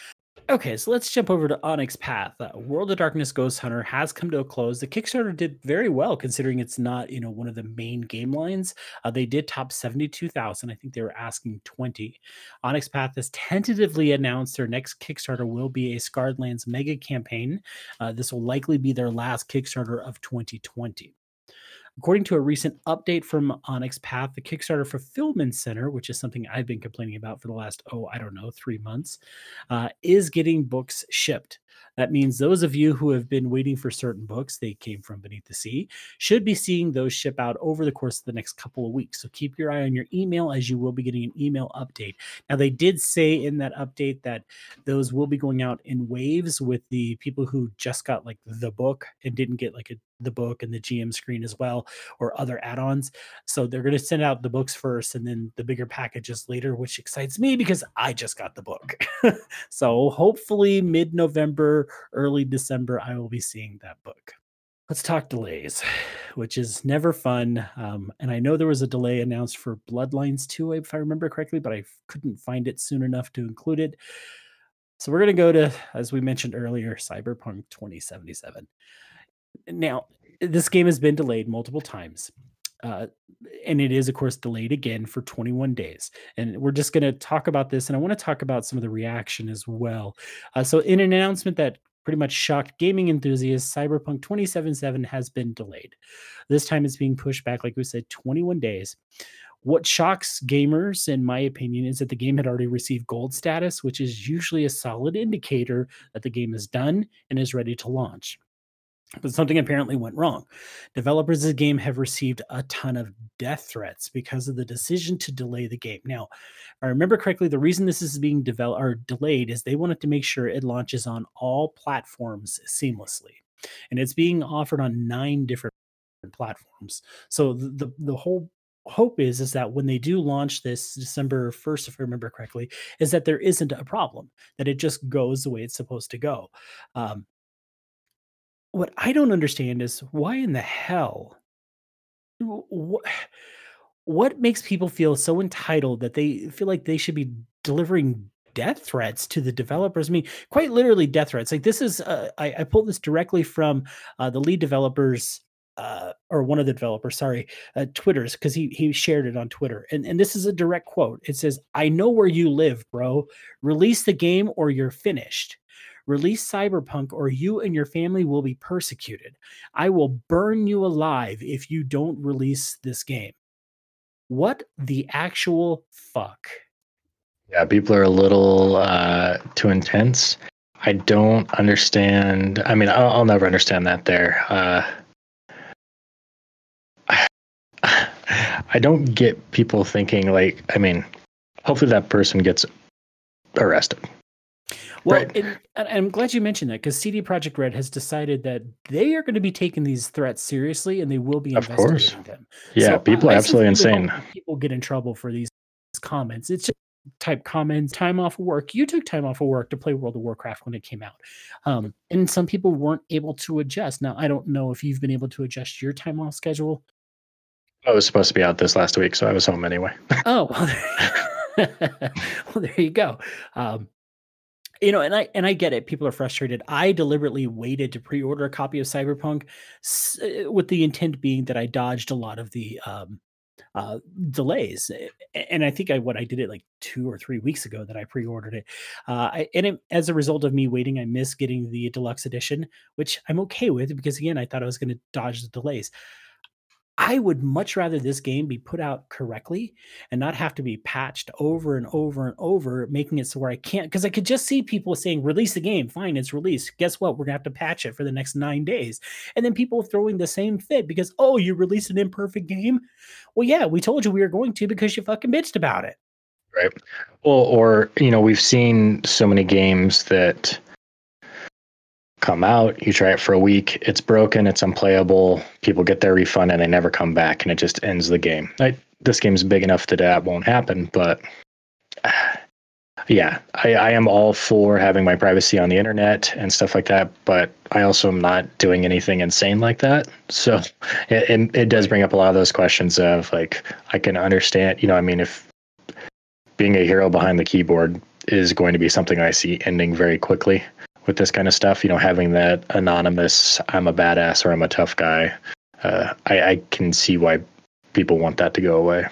Okay, so let's jump over to Onyx Path. Uh, World of Darkness Ghost Hunter has come to a close. The Kickstarter did very well considering it's not, you know, one of the main game lines. Uh, they did top 72,000. I think they were asking 20. Onyx Path has tentatively announced their next Kickstarter will be a Scarred Lands mega campaign. Uh, this will likely be their last Kickstarter of 2020. According to a recent update from Onyx Path, the Kickstarter Fulfillment Center, which is something I've been complaining about for the last, oh, I don't know, three months, uh, is getting books shipped. That means those of you who have been waiting for certain books, they came from beneath the sea, should be seeing those ship out over the course of the next couple of weeks. So keep your eye on your email as you will be getting an email update. Now, they did say in that update that those will be going out in waves with the people who just got like the book and didn't get like a the book and the GM screen as well, or other add ons. So they're going to send out the books first and then the bigger packages later, which excites me because I just got the book. so hopefully, mid November, early December, I will be seeing that book. Let's talk delays, which is never fun. Um, and I know there was a delay announced for Bloodlines 2, if I remember correctly, but I couldn't find it soon enough to include it. So we're going to go to, as we mentioned earlier, Cyberpunk 2077. Now, this game has been delayed multiple times. Uh, and it is, of course, delayed again for 21 days. And we're just going to talk about this. And I want to talk about some of the reaction as well. Uh, so, in an announcement that pretty much shocked gaming enthusiasts, Cyberpunk 2077 has been delayed. This time it's being pushed back, like we said, 21 days. What shocks gamers, in my opinion, is that the game had already received gold status, which is usually a solid indicator that the game is done and is ready to launch. But something apparently went wrong. Developers of the game have received a ton of death threats because of the decision to delay the game. Now, I remember correctly, the reason this is being developed or delayed is they wanted to make sure it launches on all platforms seamlessly. And it's being offered on nine different platforms. So the, the, the whole hope is is that when they do launch this December 1st if I remember correctly is that there isn't a problem that it just goes the way it's supposed to go um, what I don't understand is why in the hell what what makes people feel so entitled that they feel like they should be delivering death threats to the developers. I mean, quite literally death threats. Like this is, uh, I, I pulled this directly from uh, the lead developers, uh, or one of the developers, sorry, uh, Twitter's, because he he shared it on Twitter, and and this is a direct quote. It says, "I know where you live, bro. Release the game or you're finished." Release Cyberpunk, or you and your family will be persecuted. I will burn you alive if you don't release this game. What the actual fuck? Yeah, people are a little uh, too intense. I don't understand. I mean, I'll, I'll never understand that there. Uh, I don't get people thinking like, I mean, hopefully that person gets arrested. Well, right. and, and, I'm glad you mentioned that because CD Projekt Red has decided that they are going to be taking these threats seriously and they will be of investigating course. them. Yeah, so people I, are absolutely insane. People get in trouble for these comments. It's just type comments, time off of work. You took time off of work to play World of Warcraft when it came out. Um, and some people weren't able to adjust. Now, I don't know if you've been able to adjust your time off schedule I was supposed to be out this last week, so I was home anyway. oh, well, well, there you go. Um, you know, and I and I get it. People are frustrated. I deliberately waited to pre-order a copy of Cyberpunk, uh, with the intent being that I dodged a lot of the um, uh, delays. And I think I what I did it like two or three weeks ago that I pre-ordered it. Uh, I, and it, as a result of me waiting, I missed getting the deluxe edition, which I'm okay with because again, I thought I was going to dodge the delays. I would much rather this game be put out correctly and not have to be patched over and over and over, making it so where I can't. Because I could just see people saying, release the game. Fine, it's released. Guess what? We're going to have to patch it for the next nine days. And then people throwing the same fit because, oh, you released an imperfect game. Well, yeah, we told you we were going to because you fucking bitched about it. Right. Well, or, you know, we've seen so many games that come out, you try it for a week, it's broken, it's unplayable, people get their refund and they never come back and it just ends the game. I, this game's big enough that that won't happen, but yeah, I, I am all for having my privacy on the internet and stuff like that, but I also am not doing anything insane like that. So it, it, it does bring up a lot of those questions of like, I can understand, you know, I mean, if being a hero behind the keyboard is going to be something I see ending very quickly with this kind of stuff. You know, having that anonymous "I'm a badass" or "I'm a tough guy," uh, I, I can see why people want that to go away.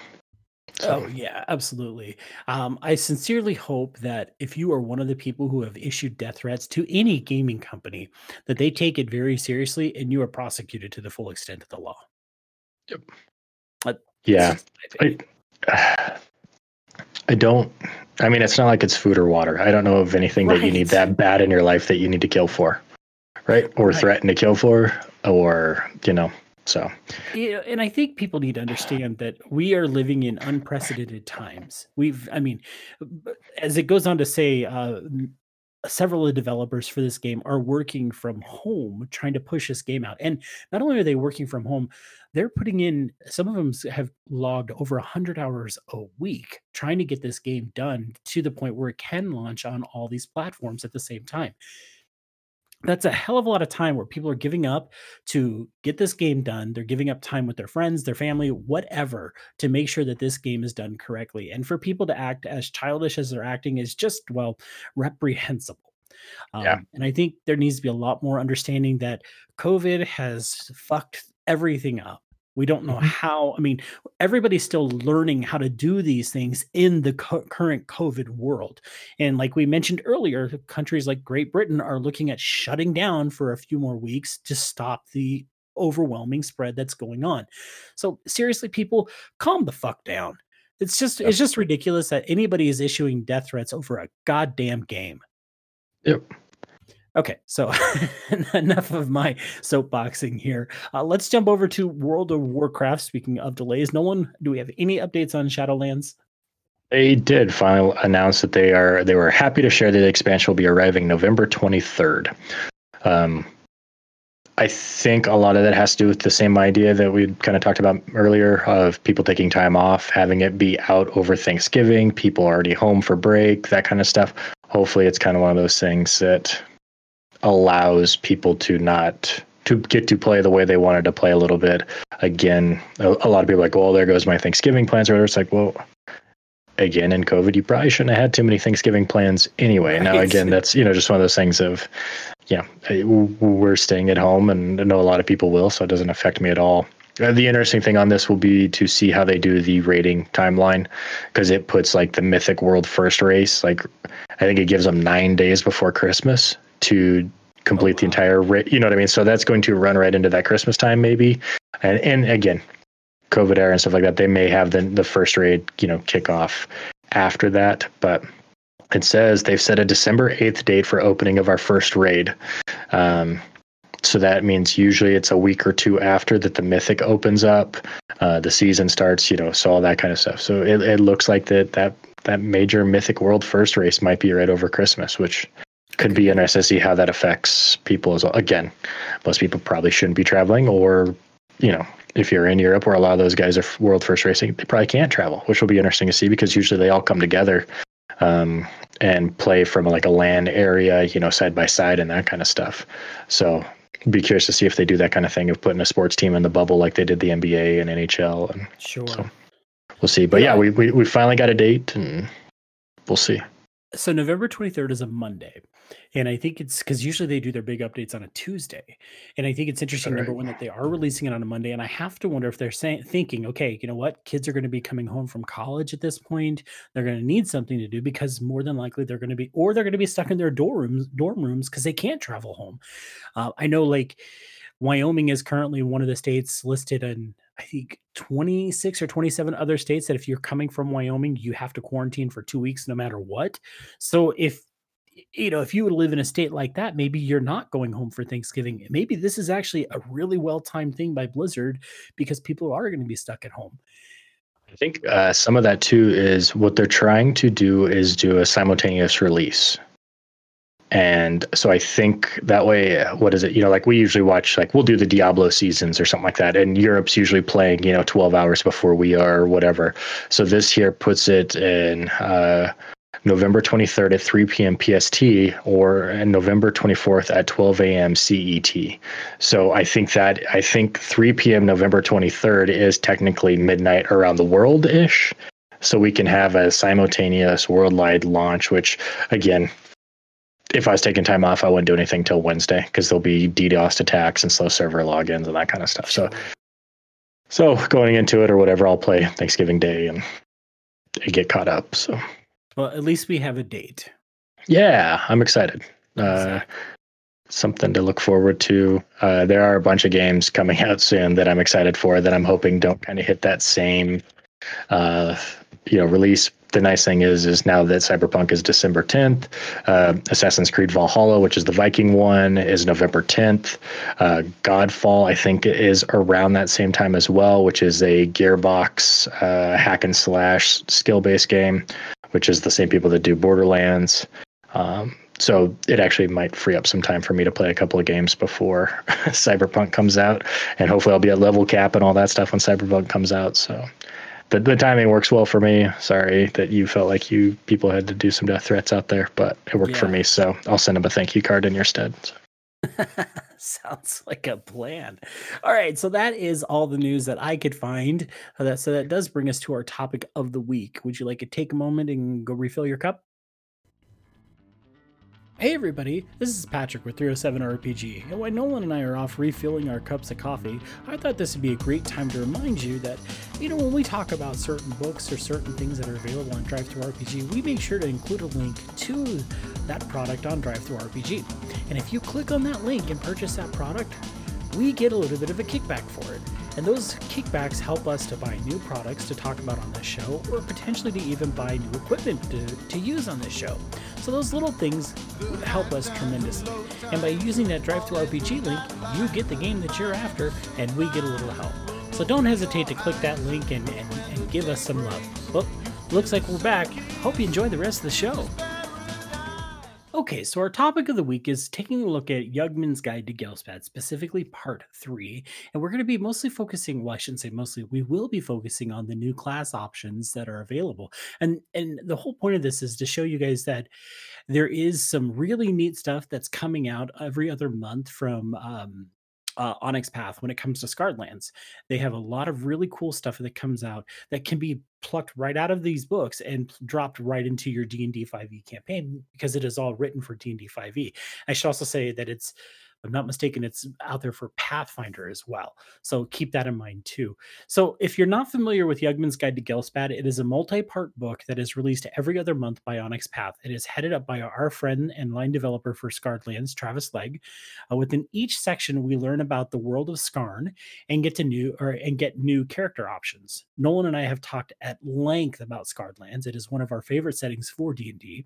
So. Oh yeah, absolutely. Um, I sincerely hope that if you are one of the people who have issued death threats to any gaming company, that they take it very seriously and you are prosecuted to the full extent of the law. Yep. Uh, yeah. I, I don't. I mean, it's not like it's food or water. I don't know of anything right. that you need that bad in your life that you need to kill for, right? Or right. threaten to kill for, or you know. So, yeah, and I think people need to understand that we are living in unprecedented times. We've, I mean, as it goes on to say, uh, several of the developers for this game are working from home trying to push this game out. And not only are they working from home they're putting in some of them have logged over 100 hours a week trying to get this game done to the point where it can launch on all these platforms at the same time that's a hell of a lot of time where people are giving up to get this game done. They're giving up time with their friends, their family, whatever, to make sure that this game is done correctly. And for people to act as childish as they're acting is just, well, reprehensible. Um, yeah. And I think there needs to be a lot more understanding that COVID has fucked everything up. We don't know mm-hmm. how. I mean, everybody's still learning how to do these things in the co- current COVID world. And like we mentioned earlier, countries like Great Britain are looking at shutting down for a few more weeks to stop the overwhelming spread that's going on. So seriously, people, calm the fuck down. It's just it's just ridiculous that anybody is issuing death threats over a goddamn game. Yep. Okay, so enough of my soapboxing here. Uh, let's jump over to World of Warcraft. Speaking of delays, no one, do we have any updates on Shadowlands? They did finally announce that they are they were happy to share that the expansion will be arriving November 23rd. Um, I think a lot of that has to do with the same idea that we kind of talked about earlier of people taking time off, having it be out over Thanksgiving, people already home for break, that kind of stuff. Hopefully, it's kind of one of those things that allows people to not to get to play the way they wanted to play a little bit. Again, a, a lot of people are like, well, there goes my Thanksgiving plans. Or it's like, well, again, in COVID, you probably shouldn't have had too many Thanksgiving plans anyway. Right. Now, again, that's you know just one of those things of, yeah, we're staying at home, and I know a lot of people will, so it doesn't affect me at all. Uh, the interesting thing on this will be to see how they do the rating timeline because it puts like the Mythic World first race. Like, I think it gives them nine days before Christmas to complete oh, wow. the entire. You know what I mean? So that's going to run right into that Christmas time, maybe. And and again, COVID era and stuff like that, they may have the the first raid, you know, kick off after that. But it says they've set a December eighth date for opening of our first raid. Um, so that means usually it's a week or two after that the mythic opens up, uh, the season starts, you know, so all that kind of stuff. So it, it looks like that that that major mythic world first race might be right over Christmas, which could be interesting to see how that affects people as well. Again, most people probably shouldn't be traveling, or you know, if you're in Europe where a lot of those guys are world first racing, they probably can't travel, which will be interesting to see because usually they all come together um, and play from like a land area, you know, side by side and that kind of stuff. So be curious to see if they do that kind of thing of putting a sports team in the bubble like they did the NBA and NHL. And sure, so we'll see. But yeah, yeah we, we we finally got a date, and we'll see. So November 23rd is a Monday. And I think it's because usually they do their big updates on a Tuesday. And I think it's interesting, right. number one, that they are releasing it on a Monday. And I have to wonder if they're saying, thinking, okay, you know what? Kids are going to be coming home from college at this point. They're going to need something to do because more than likely they're going to be, or they're going to be stuck in their dorm rooms, dorm rooms because they can't travel home. Uh, I know, like, Wyoming is currently one of the states listed in I think 26 or 27 other states that if you're coming from Wyoming, you have to quarantine for two weeks no matter what. So if you know, if you would live in a state like that, maybe you're not going home for Thanksgiving. Maybe this is actually a really well timed thing by Blizzard because people are going to be stuck at home. I think uh, some of that too is what they're trying to do is do a simultaneous release. And so I think that way, what is it? You know, like we usually watch, like we'll do the Diablo seasons or something like that. And Europe's usually playing, you know, 12 hours before we are or whatever. So this here puts it in, uh, November 23rd at 3 p.m. PST or November 24th at 12 a.m. CET. So I think that I think 3 p.m. November 23rd is technically midnight around the world ish. So we can have a simultaneous worldwide launch, which again, if I was taking time off, I wouldn't do anything till Wednesday because there'll be DDoS attacks and slow server logins and that kind of stuff. So, so going into it or whatever, I'll play Thanksgiving Day and get caught up. So well, at least we have a date. Yeah, I'm excited. Uh, something to look forward to. Uh, there are a bunch of games coming out soon that I'm excited for that I'm hoping don't kind of hit that same, uh, you know, release. The nice thing is, is now that Cyberpunk is December 10th, uh, Assassin's Creed Valhalla, which is the Viking one, is November 10th. Uh, Godfall, I think, is around that same time as well, which is a Gearbox uh, hack and slash skill based game which is the same people that do Borderlands. Um, so it actually might free up some time for me to play a couple of games before Cyberpunk comes out, and hopefully I'll be at level cap and all that stuff when Cyberpunk comes out. So the the timing works well for me. Sorry that you felt like you people had to do some death threats out there, but it worked yeah. for me. So I'll send them a thank you card in your stead. So. Sounds like a plan. All right, so that is all the news that I could find. Uh, so that does bring us to our topic of the week. Would you like to take a moment and go refill your cup? Hey everybody, this is Patrick with 307 RPG, and while Nolan and I are off refilling our cups of coffee, I thought this would be a great time to remind you that, you know, when we talk about certain books or certain things that are available on DriveThruRPG, we make sure to include a link to that product on DriveThruRPG. And if you click on that link and purchase that product, we get a little bit of a kickback for it. And those kickbacks help us to buy new products to talk about on this show, or potentially to even buy new equipment to, to use on this show. So those little things help us tremendously. And by using that DriveThruRPG link, you get the game that you're after, and we get a little help. So don't hesitate to click that link and, and, and give us some love. Well, looks like we're back. Hope you enjoy the rest of the show. Okay, so our topic of the week is taking a look at Yugman's Guide to Ghelspad, specifically part three. And we're going to be mostly focusing, well, I shouldn't say mostly, we will be focusing on the new class options that are available. And and the whole point of this is to show you guys that there is some really neat stuff that's coming out every other month from um, uh, Onyx Path when it comes to Scarred Lands. They have a lot of really cool stuff that comes out that can be plucked right out of these books and dropped right into your D&D 5e campaign because it is all written for D&D 5e. I should also say that it's I'm not mistaken, it's out there for Pathfinder as well. So keep that in mind too. So if you're not familiar with Yugman's Guide to Ghelspad, it is a multi-part book that is released every other month by Onyx Path. It is headed up by our friend and line developer for Scarred Lands, Travis Legg. Uh, within each section, we learn about the world of Scarn and get to new or and get new character options. Nolan and I have talked at length about Scarred Lands. It is one of our favorite settings for D&D.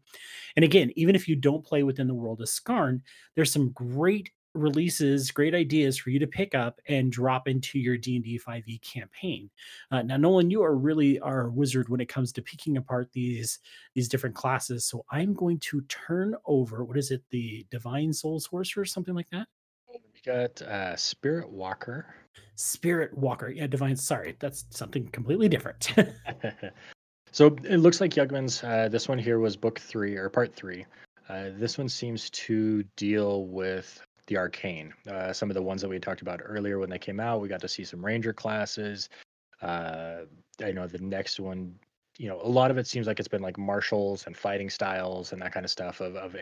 And again, even if you don't play within the world of Scarn, there's some great releases great ideas for you to pick up and drop into your D&D 5e campaign. Uh, now Nolan, you are really our wizard when it comes to picking apart these these different classes. So I'm going to turn over what is it the Divine Soul Sorcerer or something like that? We got uh, Spirit Walker. Spirit Walker. Yeah, Divine sorry, that's something completely different. so it looks like Yugman's uh, this one here was book 3 or part 3. Uh, this one seems to deal with the arcane. Uh, some of the ones that we talked about earlier when they came out, we got to see some ranger classes. Uh, I know the next one, you know, a lot of it seems like it's been like martials and fighting styles and that kind of stuff. Of, of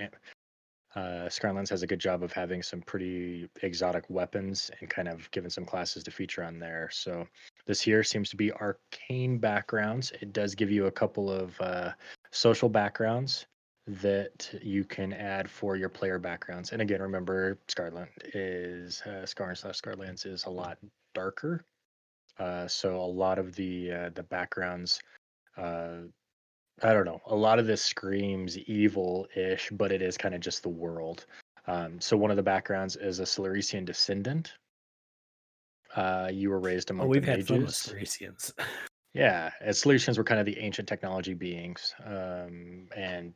uh, Scarlands has a good job of having some pretty exotic weapons and kind of giving some classes to feature on there. So this here seems to be arcane backgrounds. It does give you a couple of uh, social backgrounds that you can add for your player backgrounds. And again, remember, Scarland is uh, Scar slash Scarlands is a lot darker. Uh, so a lot of the uh, the backgrounds, uh, I don't know, a lot of this screams evil-ish, but it is kind of just the world. Um, so one of the backgrounds is a Slarecian descendant. Uh, you were raised among oh, we've the had fun with Slarecians. Yeah, Slarecians were kind of the ancient technology beings, um, and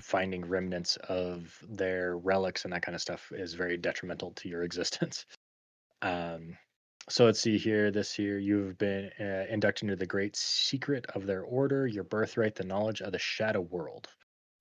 finding remnants of their relics and that kind of stuff is very detrimental to your existence. Um, so let's see here. This year, you've been uh, inducted into the great secret of their order, your birthright, the knowledge of the shadow world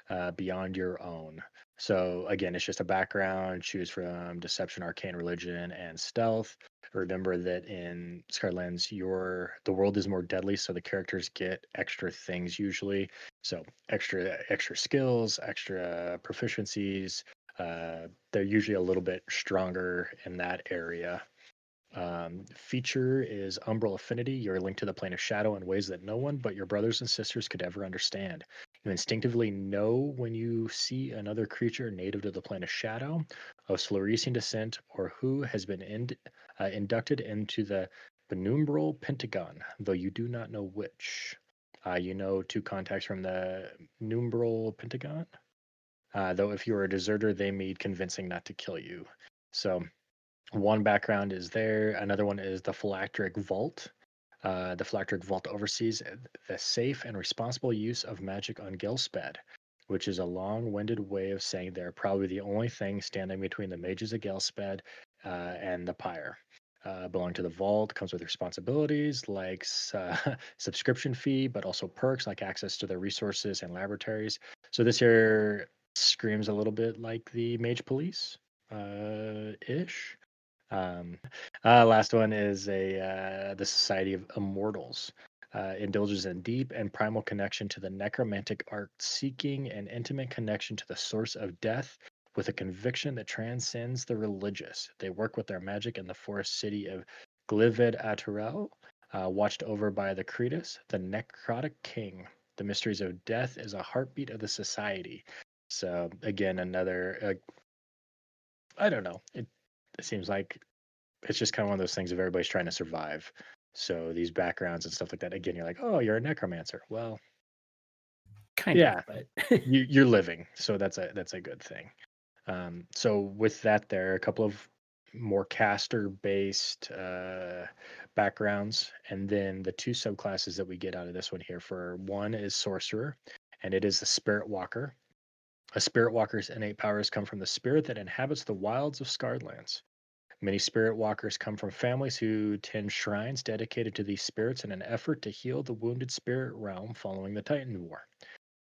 uh, beyond your own. So again, it's just a background. Choose from deception, arcane religion, and stealth. Remember that in Scarlands, your the world is more deadly, so the characters get extra things usually. So extra extra skills, extra proficiencies. Uh, they're usually a little bit stronger in that area. Um, feature is Umbral Affinity. You're linked to the plane of shadow in ways that no one but your brothers and sisters could ever understand. You instinctively know when you see another creature native to the plane of shadow, of Slarecian descent, or who has been in, uh, inducted into the Penumbral Pentagon, though you do not know which. Uh, you know two contacts from the Penumbral Pentagon, uh, though if you are a deserter, they made convincing not to kill you. So one background is there. Another one is the Phylacteric Vault. Uh, the Phylacteric Vault oversees the safe and responsible use of magic on Ghelspad, which is a long-winded way of saying they're probably the only thing standing between the mages of Ghelspad uh, and the Pyre. Uh, belong to the vault comes with responsibilities like uh, subscription fee, but also perks like access to the resources and laboratories. So this here screams a little bit like the Mage Police uh, ish. Um, uh, last one is a uh, the Society of Immortals. Uh, indulges in deep and primal connection to the necromantic art, seeking an intimate connection to the source of death with a conviction that transcends the religious. They work with their magic in the forest city of Glivid-Autel, uh, watched over by the Cretus, the necrotic king. The mysteries of death is a heartbeat of the society. So again, another. Uh, I don't know. It it seems like it's just kind of one of those things of everybody's trying to survive. So these backgrounds and stuff like that. Again, you're like, oh, you're a necromancer. Well, kind yeah, of, but you, you're living, so that's a that's a good thing. Um, so with that, there are a couple of more caster based uh, backgrounds, and then the two subclasses that we get out of this one here. For one is sorcerer, and it is the spirit walker. A spirit walker's innate powers come from the spirit that inhabits the wilds of Scarlands. Many spirit walkers come from families who tend shrines dedicated to these spirits in an effort to heal the wounded spirit realm following the Titan War.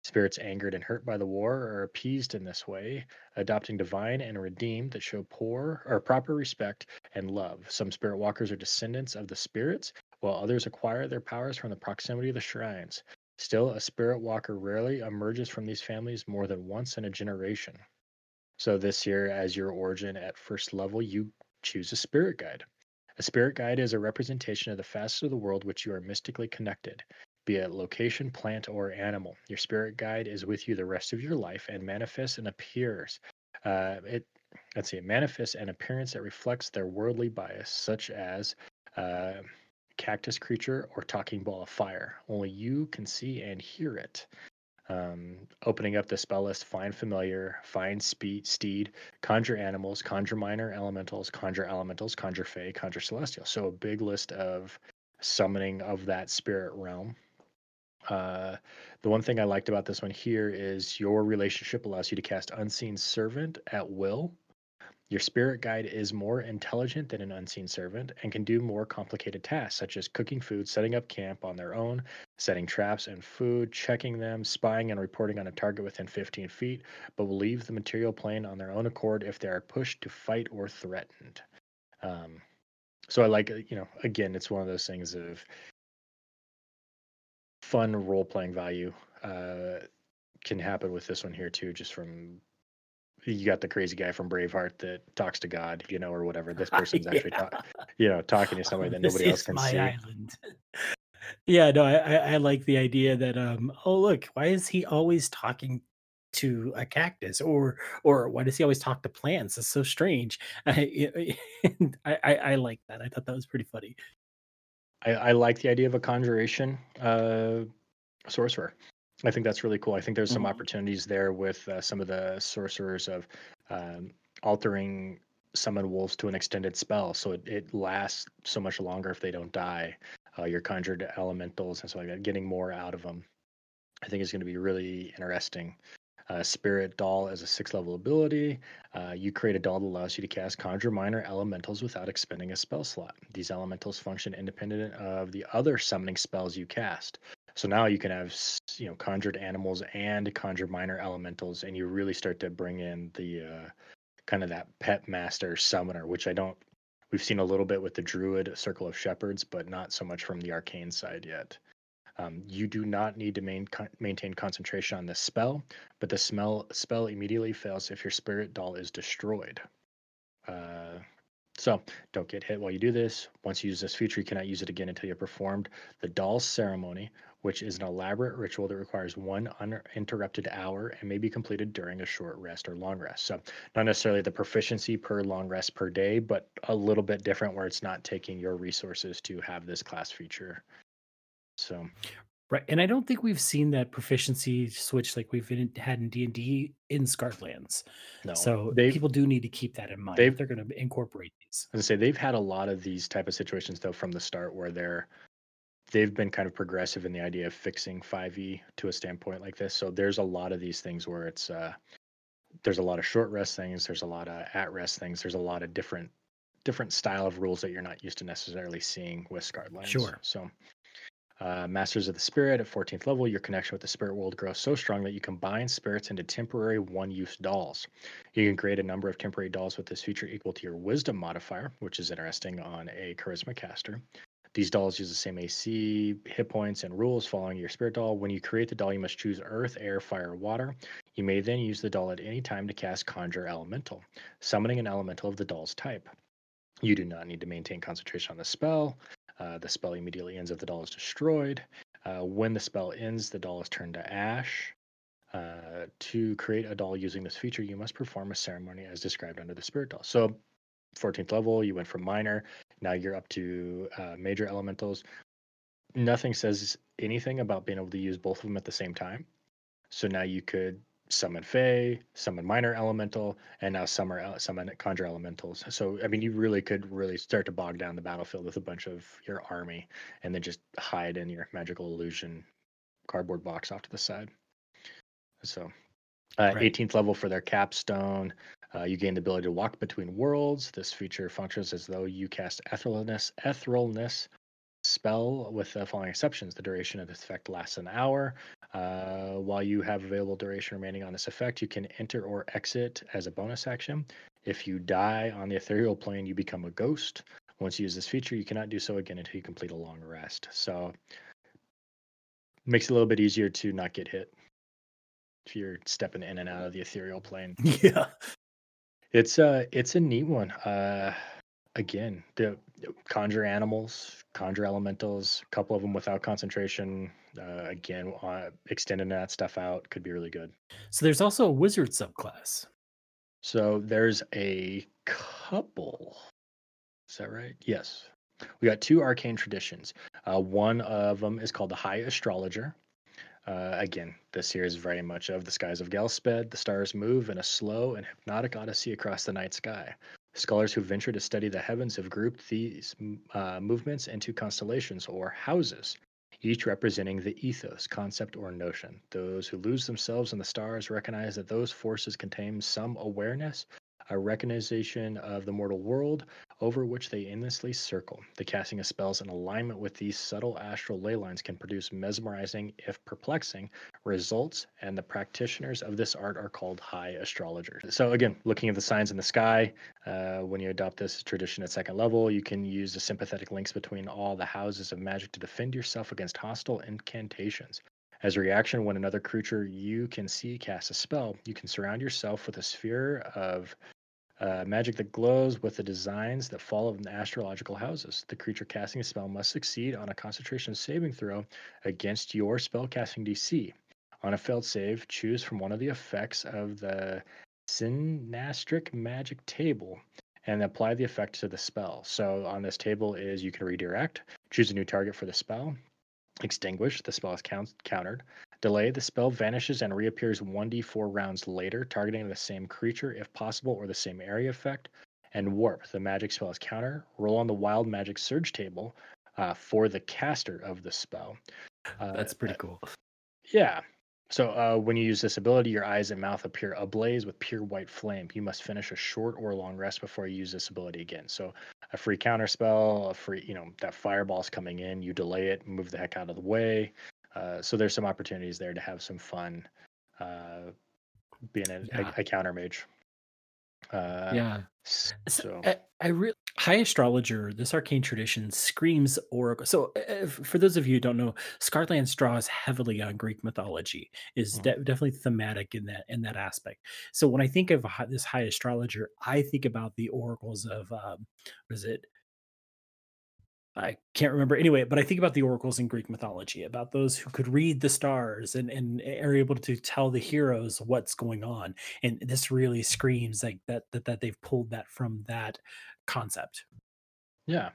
Spirits angered and hurt by the war are appeased in this way, adopting divine and redeemed that show poor or proper respect and love. Some spirit walkers are descendants of the spirits, while others acquire their powers from the proximity of the shrines. Still, a spirit walker rarely emerges from these families more than once in a generation. So this year, as your origin at first level, you choose a spirit guide. A spirit guide is a representation of the facets of the world which you are mystically connected, be it location, plant, or animal. Your spirit guide is with you the rest of your life and manifests and appears. Uh, it let's see, it manifests an appearance that reflects their worldly bias, such as uh, cactus creature or talking ball of fire. Only you can see and hear it. Um, opening up the spell list, find familiar, find speed, steed, conjure animals, conjure minor elementals, conjure elementals, conjure fey, conjure celestial. So a big list of summoning of that spirit realm. Uh, the one thing I liked about this one here is your relationship allows you to cast Unseen Servant at will. Your spirit guide is more intelligent than an unseen servant and can do more complicated tasks such as cooking food, setting up camp on their own, setting traps and food, checking them, spying and reporting on a target within 15 feet, but will leave the material plane on their own accord if they are pushed to fight or threatened. Um, so I like, you know, again, it's one of those things of fun role playing value uh, can happen with this one here too, just from you got the crazy guy from Braveheart that talks to God, you know, or whatever. This person's actually, yeah. talk, you know, talking to somebody that nobody else can my see. island. Yeah, no, I, I like the idea that um oh look, why is he always talking to a cactus or or why does he always talk to plants? It's so strange. I, I I like that. I thought that was pretty funny. I, I like the idea of a conjuration uh, sorcerer. I think that's really cool. I think there's some Mhm. opportunities there with uh, some of the sorcerers of um, altering summon wolves to an extended spell, so it, it lasts so much longer if they don't die. Uh, your conjured elementals and stuff like that, getting more out of them, I think is going to be really interesting. Uh, Spirit Doll as a six level ability. Uh, you create a doll that allows you to cast Conjure Minor Elementals without expending a spell slot. These elementals function independent of the other summoning spells you cast. So now you can have, you know, conjured animals and conjure minor elementals, and you really start to bring in the uh, kind of that pet master summoner, which I don't. We've seen a little bit with the Druid Circle of Shepherds, but not so much from the arcane side yet. Um, you do not need to main, con- maintain concentration on this spell, but the smell, spell immediately fails if your spirit doll is destroyed. Uh, so don't get hit while you do this. Once you use this feature, you cannot use it again until you have performed the doll ceremony, which is an elaborate ritual that requires one uninterrupted hour and may be completed during a short rest or long rest. So not necessarily the proficiency per long rest per day, but a little bit different where it's not taking your resources to have this class feature. So Right, and I don't think we've seen that proficiency switch like we've in, had in D and D in Scartlands. no, So people do need to keep that in mind they're going to incorporate these. I say they've had a lot of these type of situations though from the start where they're they've been kind of progressive in the idea of fixing 5e to a standpoint like this. So there's a lot of these things where it's uh there's a lot of short rest things, there's a lot of at rest things, there's a lot of different different style of rules that you're not used to necessarily seeing with Scarred Lands. Sure. So uh, Masters of the Spirit at 14th level, your connection with the spirit world grows so strong that you combine spirits into temporary one use dolls. You can create a number of temporary dolls with this feature equal to your wisdom modifier, which is interesting on a charisma caster. These dolls use the same AC, hit points, and rules following your spirit doll. When you create the doll, you must choose earth, air, fire, water. You may then use the doll at any time to cast Conjure Elemental, summoning an elemental of the doll's type. You do not need to maintain concentration on the spell. Uh, the spell immediately ends if the doll is destroyed. Uh, when the spell ends, the doll is turned to ash. Uh, to create a doll using this feature, you must perform a ceremony as described under the spirit doll. So, 14th level, you went from minor, now you're up to uh, major elementals. Nothing says anything about being able to use both of them at the same time. So now you could summon Fey, summon minor elemental, and now summer el- summon conjure elementals. So I mean, you really could really start to bog down the battlefield with a bunch of your army, and then just hide in your magical illusion cardboard box off to the side. So, uh, Right. 18th level for their capstone. Uh, you gain the ability to walk between worlds. This feature functions as though you cast etherealness, etherealness spell with the following exceptions. The duration of this effect lasts an hour. Uh, while you have available duration remaining on this effect, you can enter or exit as a bonus action. If you die on the ethereal plane, you become a ghost. Once you use this feature, you cannot do so again until you complete a long rest. So makes it a little bit easier to not get hit if you're stepping in and out of the ethereal plane. Yeah. It's uh it's a neat one. Uh again, the conjure animals, conjure elementals, a couple of them without concentration. Uh, again, uh, extending that stuff out could be really good. So there's also a wizard subclass. So there's a couple. Is that right? Yes. We got two arcane traditions. Uh, one of them is called the High Astrologer. Uh, again, this here is very much of the skies of Ghelspad. The stars move in a slow and hypnotic odyssey across the night sky. Scholars who venture to study the heavens have grouped these uh, movements into constellations or houses, each representing the ethos, concept, or notion. Those who lose themselves in the stars recognize that those forces contain some awareness a recognition of the mortal world over which they endlessly circle. The casting of spells in alignment with these subtle astral ley lines can produce mesmerizing, if perplexing, results, and the practitioners of this art are called high astrologers. So, again, looking at the signs in the sky, uh, when you adopt this tradition at second level, you can use the sympathetic links between all the houses of magic to defend yourself against hostile incantations. As a reaction, when another creature you can see casts a spell, you can surround yourself with a sphere of uh, magic that glows with the designs that follow in the astrological houses. The creature casting a spell must succeed on a concentration saving throw against your spellcasting DC. On a failed save, choose from one of the effects of the Synastric magic table and apply the effect to the spell. So on this table is you can redirect, choose a new target for the spell, extinguish, the spell is count- countered, delay, the spell vanishes and reappears 1d4 rounds later, targeting the same creature if possible or the same area effect, and warp, the magic spell is counter, roll on the wild magic surge table uh, for the caster of the spell. Uh, That's pretty cool. Yeah. So uh, when you use this ability, your eyes and mouth appear ablaze with pure white flame. You must finish a short or long rest before you use this ability again. So a free counter spell, a free, you know, that fireball's coming in, you delay it, move the heck out of the way. Uh, so there's some opportunities there to have some fun uh, being a, yeah. a, a counter mage. Uh, yeah. So I, I really high astrologer. This arcane tradition screams oracle. So uh, for those of you who don't know, Scarland draws heavily on Greek mythology. Is mm-hmm. de- definitely thematic in that in that aspect. So when I think of this high astrologer, I think about the oracles of um, what is it I can't remember anyway, but I think about the oracles in Greek mythology, about those who could read the stars and, and are able to tell the heroes what's going on. And this really screams like that that, that they've pulled that from that concept. Yeah.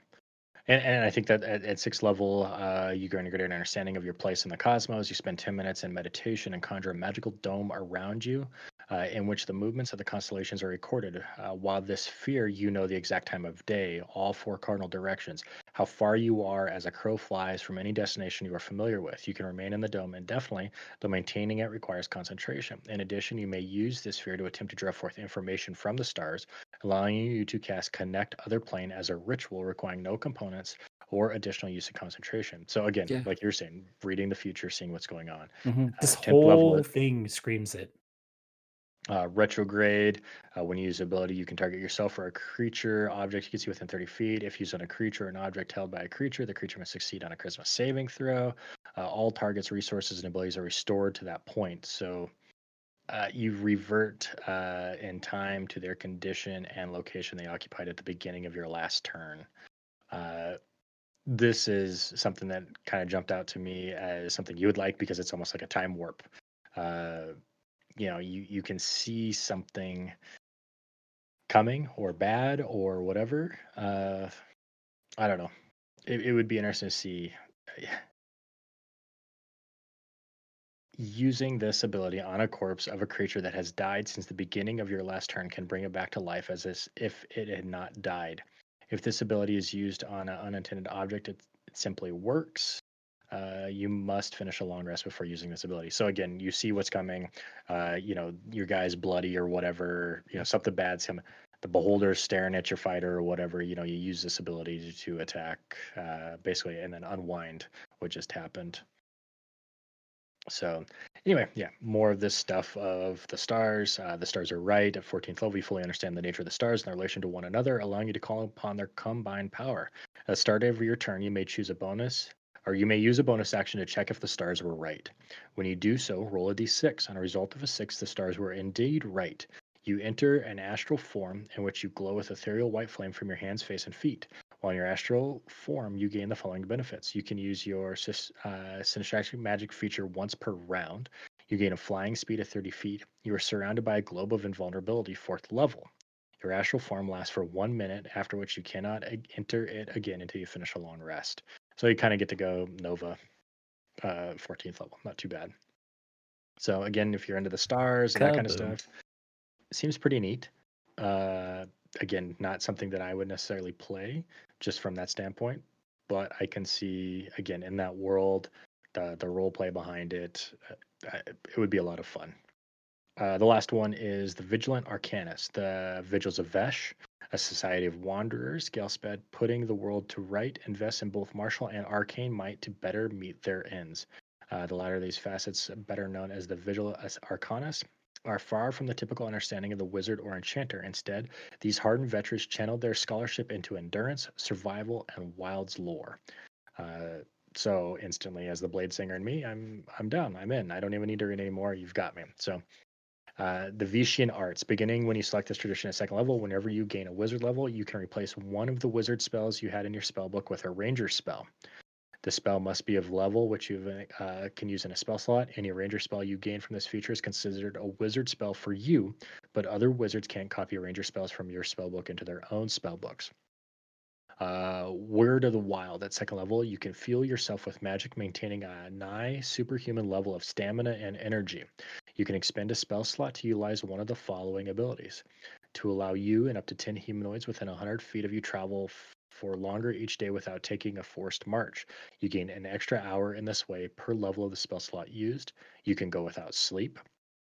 And, and I think that at, at sixth level, uh, going to get an understanding of your place in the cosmos. You spend 10 minutes in meditation and conjure a magical dome around you uh, in which the movements of the constellations are recorded. Uh, while this sphere, you know the exact time of day, all four cardinal directions, how far you are as a crow flies from any destination you are familiar with. You can remain in the dome indefinitely, though maintaining it requires concentration. In addition, you may use this sphere to attempt to draw forth information from the stars, allowing you to cast Contact Other Plane as a ritual requiring no components or additional use of concentration. So again, yeah. like you're saying, reading the future, seeing what's going on. Mm-hmm. This uh, whole thing screams it. Uh, retrograde, uh, when you use ability, you can target yourself or a creature, object you can see within 30 feet. If used on a creature or an object held by a creature, the creature must succeed on a charisma saving throw. Uh, all targets, resources, and abilities are restored to that point. So uh, you revert uh, in time to their condition and location they occupied at the beginning of your last turn. Uh, this is something that kind of jumped out to me as something you would like because it's almost like a time warp you know you you can see something coming or bad or whatever uh i don't know. It, it would be interesting to see using this ability on a corpse of a creature that has died since the beginning of your last turn can bring it back to life as if it had not died. If this ability is used on an unintended object it, it simply works uh, you must finish a long rest before using this ability. So again, you see what's coming. Uh, you know, your guy's bloody or whatever. You know, something bad's coming. The beholder's staring at your fighter or whatever. You know, you use this ability to attack, uh, basically, and then unwind what just happened. So anyway, yeah, more of this stuff of the stars. Uh, the stars are right. At 14th level, you fully understand the nature of the stars and their relation to one another, allowing you to call upon their combined power. At the start of your turn, you may choose a bonus or you may use a bonus action to check if the stars were right. When you do so, roll a d6. On a result of a 6, the stars were indeed right. You enter an astral form in which you glow with ethereal white flame from your hands, face, and feet. While in your astral form, you gain the following benefits. You can use your uh, magic feature once per round. You gain a flying speed of 30 feet. You are surrounded by a globe of invulnerability, fourth level. Your astral form lasts for one minute, after which you cannot enter it again until you finish a long rest. So you kind of get to go Nova, uh, 14th level. Not too bad. So again, if you're into the stars and that kind of stuff, it seems pretty neat. Uh, again, not something that I would necessarily play just from that standpoint, but I can see again in that world, the the role play behind it, uh, it would be a lot of fun. Uh, the last one is the Vigilant Arcanist, the Vigils of Vesh, a society of wanderers, Ghelspad putting the world to right, invest in both martial and arcane might to better meet their ends. Uh, the latter of these facets, better known as the Vigil Arcanist, are far from the typical understanding of the wizard or enchanter. Instead, these hardened veterans channeled their scholarship into endurance, survival, and wild's lore. Uh, so instantly, as the blade singer and me, I'm I'm done. I'm in. I don't even need to read anymore. You've got me. So uh, the Veshian arts, beginning when you select this tradition at second level, whenever you gain a wizard level, you can replace one of the wizard spells you had in your spell book with a ranger spell. The spell must be of level which you uh, can use in a spell slot. Any ranger spell you gain from this feature is considered a wizard spell for you, but other wizards can't copy ranger spells from your spell book into their own spell books. Uh, Word of the Wild at second level, you can feel yourself with magic, maintaining a nigh superhuman level of stamina and energy. You can expend a spell slot to utilize one of the following abilities to allow you and up to 10 humanoids within 100 feet of you travel for longer each day without taking a forced march. You gain an extra hour in this way per level of the spell slot used. You can go without sleep.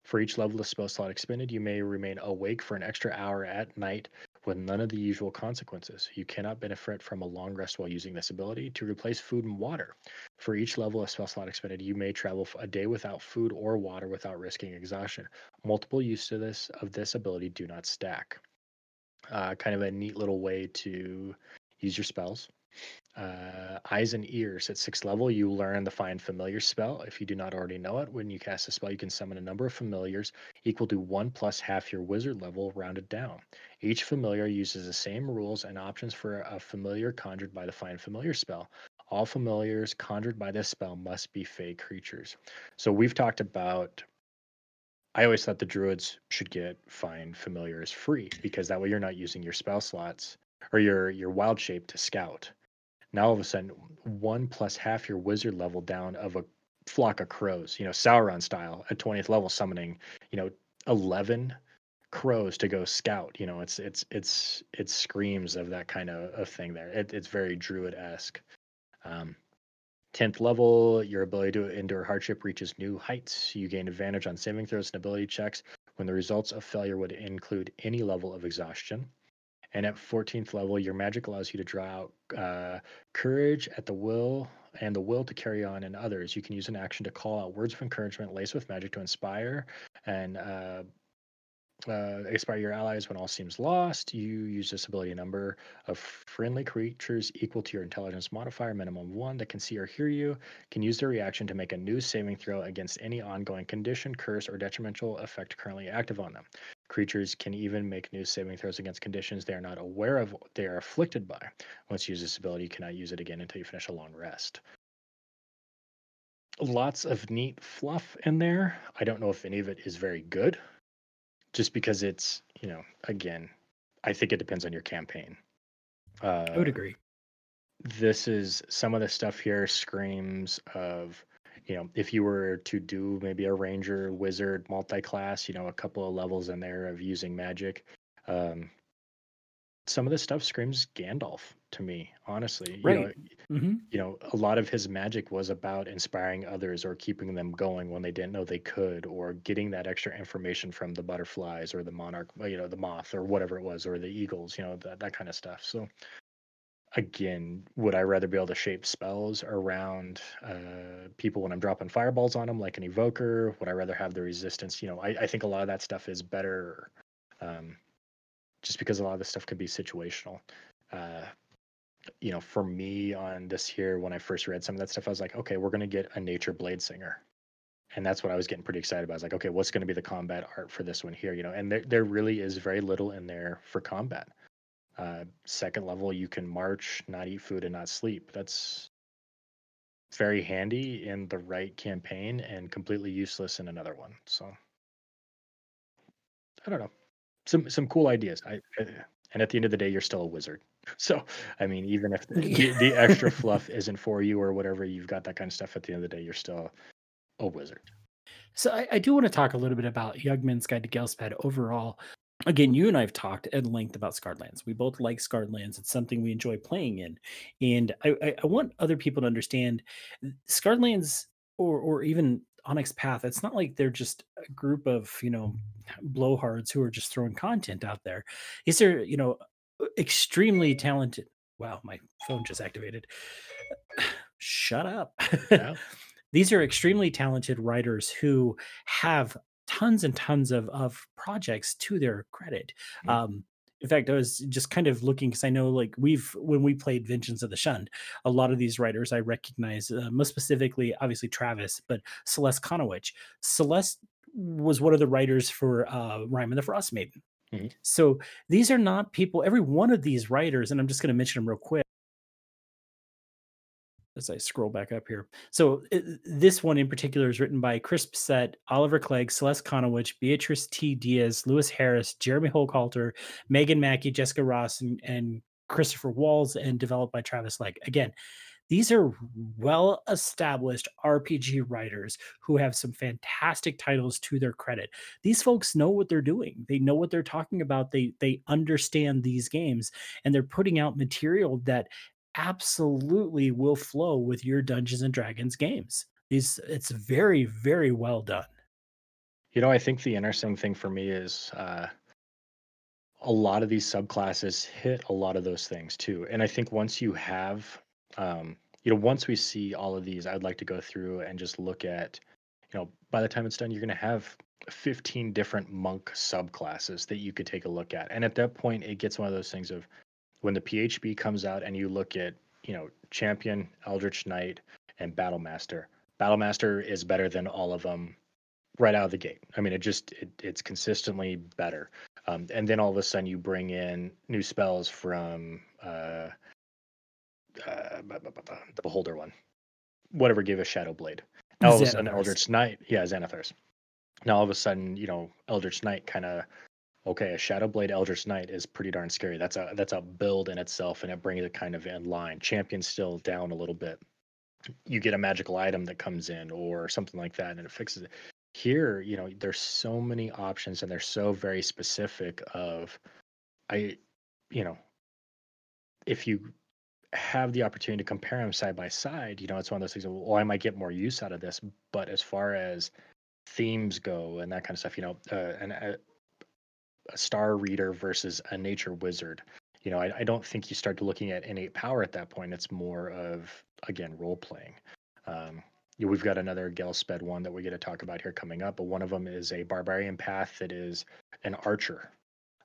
For each level of spell slot expended, you may remain awake for an extra hour at night with none of the usual consequences. You cannot benefit from a long rest while using this ability to replace food and water. For each level of spell slot expended, you may travel a day without food or water without risking exhaustion. Multiple uses of this of this ability do not stack. Uh, kind of a neat little way to use your spells. Uh, eyes and ears at sixth level, you learn the find familiar spell. If you do not already know it, when you cast a spell, you can summon a number of familiars equal to one plus half your wizard level rounded down. Each familiar uses the same rules and options for a familiar conjured by the find familiar spell. All familiars conjured by this spell must be fey creatures. So we've talked about I always thought the druids should get find familiars free because that way you're not using your spell slots or your your wild shape to scout. Now all of a sudden, one plus half your wizard level down of a flock of crows, you know, Sauron style at 20th level summoning, you know, 11 crows to go scout. You know, it's it's it's it screams of that kind of, of thing there. It, it's very druid esque. Um, 10th level, your ability to endure hardship reaches new heights. You gain advantage on saving throws and ability checks when the results of failure would include any level of exhaustion. And at 14th level, your magic allows you to draw out uh, courage at the will and the will to carry on in others. You can use an action to call out words of encouragement laced with magic to inspire and uh, uh, expire your allies when all seems lost. You use this ability number of friendly creatures equal to your intelligence modifier, minimum one, that can see or hear you, can use their reaction to make a new saving throw against any ongoing condition, curse, or detrimental effect currently active on them. Creatures can even make new saving throws against conditions they are not aware of they are afflicted by. Once you use this ability, you cannot use it again until you finish a long rest. Lots of neat fluff in there. I don't know if any of it is very good just because it's you know again i think it depends on your campaign uh, i would agree this is some of the stuff here screams of you know if you were to do maybe a ranger wizard multi-class you know a couple of levels in there of using magic um, some of this stuff screams Gandalf to me, honestly. Right. You know, mm-hmm. you know, a lot of his magic was about inspiring others or keeping them going when they didn't know they could, or getting that extra information from the butterflies or the monarch, you know, the moth or whatever it was, or the eagles, you know, that that kind of stuff. So again, would I rather be able to shape spells around uh, people when I'm dropping fireballs on them, like an evoker? Would I rather have the resistance? You know, I, I think a lot of that stuff is better. Um, just because a lot of this stuff could be situational. Uh, you know, for me on this here, when I first read some of that stuff, I was like, okay, we're going to get a nature blade singer. And that's what I was getting pretty excited about. I was like, okay, what's going to be the combat art for this one here? You know, and there, there really is very little in there for combat. Uh, second level, you can march, not eat food, and not sleep. That's very handy in the right campaign and completely useless in another one. So I don't know some some cool ideas. I, I, and at the end of the day, you're still a wizard. So I mean, even if the, the, extra fluff isn't for you or whatever, you've got that kind of stuff. At the end of the day, you're still a wizard. So I, I do want to talk a little bit about Yugman's Guide to Ghelspad overall. Again, you and I have talked at length about Scarred Lands. We both like Scarred Lands. It's something we enjoy playing in, and I, I, I want other people to understand Scarred Lands, or or even Onyx Path, it's not like they're just a group of you know blowhards who are just throwing content out there. These are you know extremely talented. Wow, my phone just activated. Shut up. Yeah. These are extremely talented writers who have tons and tons of of projects to their credit. Mhm. Um, in fact, I was just kind of looking because I know, like, we've when we played Vengeance of the Shunned, a lot of these writers I recognize, uh, most specifically, obviously Travis, but Celeste Conowitch. Celeste was one of the writers for uh, Rime of the Frostmaiden. Mhm. So these are not people. Every one of these writers, and I'm just going to mention them real quick as I scroll back up here. So uh, this one in particular is written by Chris Bissett, Oliver Clegg, Celeste Conowitch, Beatrice T. Diaz, Lewis Harris, Jeremy Hochhalter, Megan Mackey, Jessica Ross, and, and Christopher Walls, and developed by Travis Legg. Again, these are well established RPG writers who have some fantastic titles to their credit. These folks know what they're doing. They know what they're talking about. They they understand these games and they're putting out material that absolutely will flow with your Dungeons and Dragons games. These it's very very well done. You know, I think the interesting thing for me is uh, a lot of these subclasses hit a lot of those things too. And I think once you have, um, you know, once we see all of these, I'd like to go through and just look at, you know, by the time it's done, you're going to have 15 different monk subclasses that you could take a look at. And at that point, it gets one of those things of when the PHB comes out and you look at, you know, champion, Eldritch Knight, and Battlemaster. Battlemaster is better than all of them right out of the gate. I mean, it just it, it's consistently better. Um, and then all of a sudden, you bring in new spells from uh, uh, the Beholder one, whatever gave a Shadow Blade. Now all of a sudden, Eldritch Knight, yeah, Xanathars. Now all of a sudden, you know, Eldritch Knight kind of okay, a Shadow Blade Eldritch Knight is pretty darn scary. That's a that's a build in itself, and it brings it kind of in line. Champion's still down a little bit. You get a magical item that comes in or something like that, and it fixes it. Here, you know, there's so many options, and they're so very specific. Of, I, you know, if you have the opportunity to compare them side by side, you know, it's one of those things. Of, well, I might get more use out of this, but as far as themes go and that kind of stuff, you know, uh, and uh, a star reader versus a nature wizard. You know, I, I don't think you start looking at innate power at that point. It's more of again role playing. Um, we've got another Ghelspad one that we get to talk about here coming up, but one of them is a barbarian path that is an archer.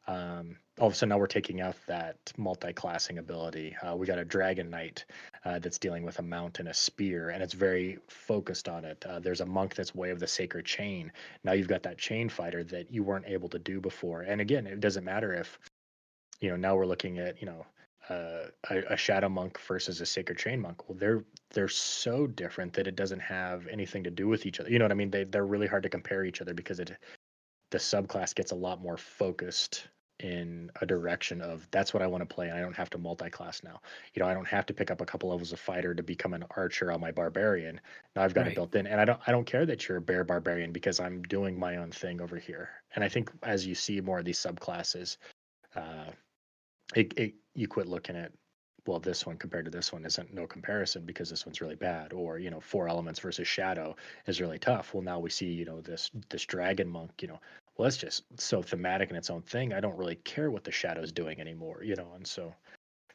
Um, all of a sudden now we're taking out that multi-classing ability. Uh, we got a dragon knight uh, that's dealing with a mount and a spear, and it's very focused on it. Uh, there's a monk that's way of the sacred chain. Now you've got that chain fighter that you weren't able to do before. And again, it doesn't matter if, you know, now we're looking at, you know, uh, a, a shadow monk versus a sacred chain monk. Well, they're they're so different that it doesn't have anything to do with each other. You know what I mean? They they're really hard to compare each other because it the subclass gets a lot more focused in a direction of that's what I want to play and I don't have to multi-class now. You know, I don't have to pick up a couple levels of fighter to become an archer on my barbarian. Now I've got Right. it built in and I don't I don't care that you're a bear barbarian because I'm doing my own thing over here. And I think as you see more of these subclasses, uh it, it you quit looking at well this one compared to this one isn't no comparison because this one's really bad or you know four elements versus shadow is really tough well now we see you know this this dragon monk you know well it's just so thematic in its own thing i don't really care what the shadow's doing anymore you know and so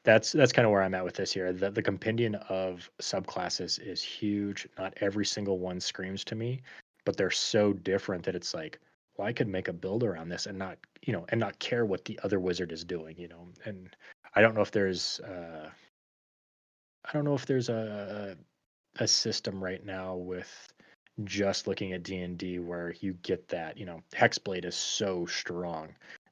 that's that's kind of where i'm at with this here. The, the compendium of subclasses is huge not every single one screams to me but they're so different that it's like well i could make a build around this and not you know and not care what the other wizard is doing you know and i don't know if there's uh i don't know if there's a a system right now with just looking at d&d where you get that you know hexblade is so strong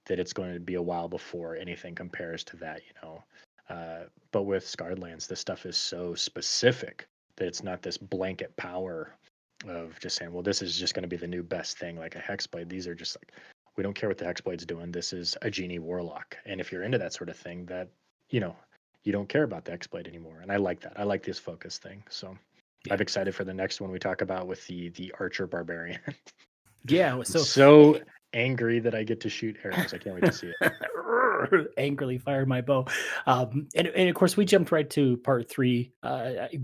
that it's going to be a while before anything compares to that you know uh, but with Scarred Lands this stuff is so specific that it's not this blanket power of just saying well this is just going to be the new best thing like a hexblade. These are just like we don't care what the hexblade's doing. This is a genie warlock. And if you're into that sort of thing that you know you don't care about the hexblade anymore. And i like that. I like this focus thing. So Yeah. i'm excited for the next one we talk about with the the archer barbarian Yeah. so So angry that i get to shoot arrows i can't wait to see it angrily fired my bow. Um, and, and of course, we jumped right to part three. Uh, I,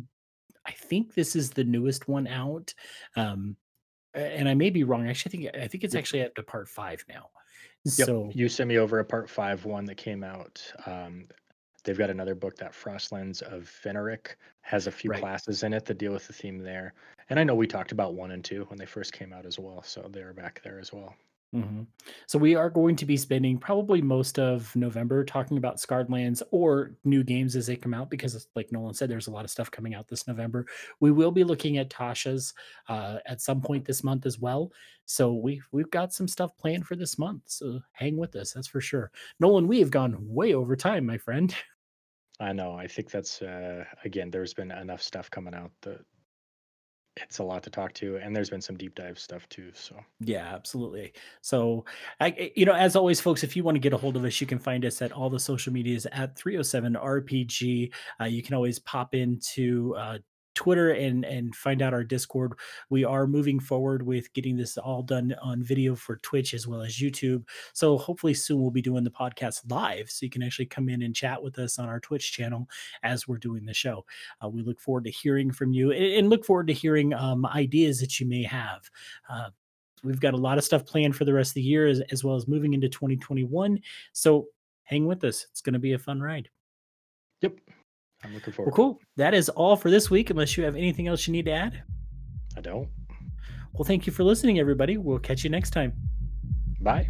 I think this is the newest one out. Um, and I may be wrong. Actually, I think I think it's actually up to part five now. Yep. So You sent me over a part five one that came out. Um, they've got another book that Frostlands of Fenric has a few right. classes in it that deal with the theme there. And I know we talked about one and two when they first came out as well, so they're back there as well. Mhm. So we are going to be spending probably most of November talking about Scarred Lands or new games as they come out because, like Nolan said, there's a lot of stuff coming out this November. We will be looking at Tasha's uh, at some point this month as well. So we've we've got some stuff planned for this month. So hang with us, that's for sure. Nolan, we have gone way over time, my friend. I know. I think that's uh, again. There's been enough stuff coming out that it's a lot to talk to, and there's been some deep dive stuff too. So Yeah, absolutely. So, I, I- you know, as always, folks, if you want to get a hold of us, you can find us at all the social medias at 307 RPG. Uh, you can always pop into uh, Twitter and and find out our Discord. We are moving forward with getting this all done on video for Twitch as well as YouTube. So hopefully soon we'll be doing the podcast live, so you can actually come in and chat with us on our Twitch channel as we're doing the show. Uh, we look forward to hearing from you and, and look forward to hearing um, ideas that you may have. Uh, we've got a lot of stuff planned for the rest of the year as, as well as moving into 2021 so hang with us it's going to be a fun ride yep, I'm looking forward. well cool that is all for this week unless you have anything else you need to add I don't. well thank you for listening everybody we'll catch you next time Bye.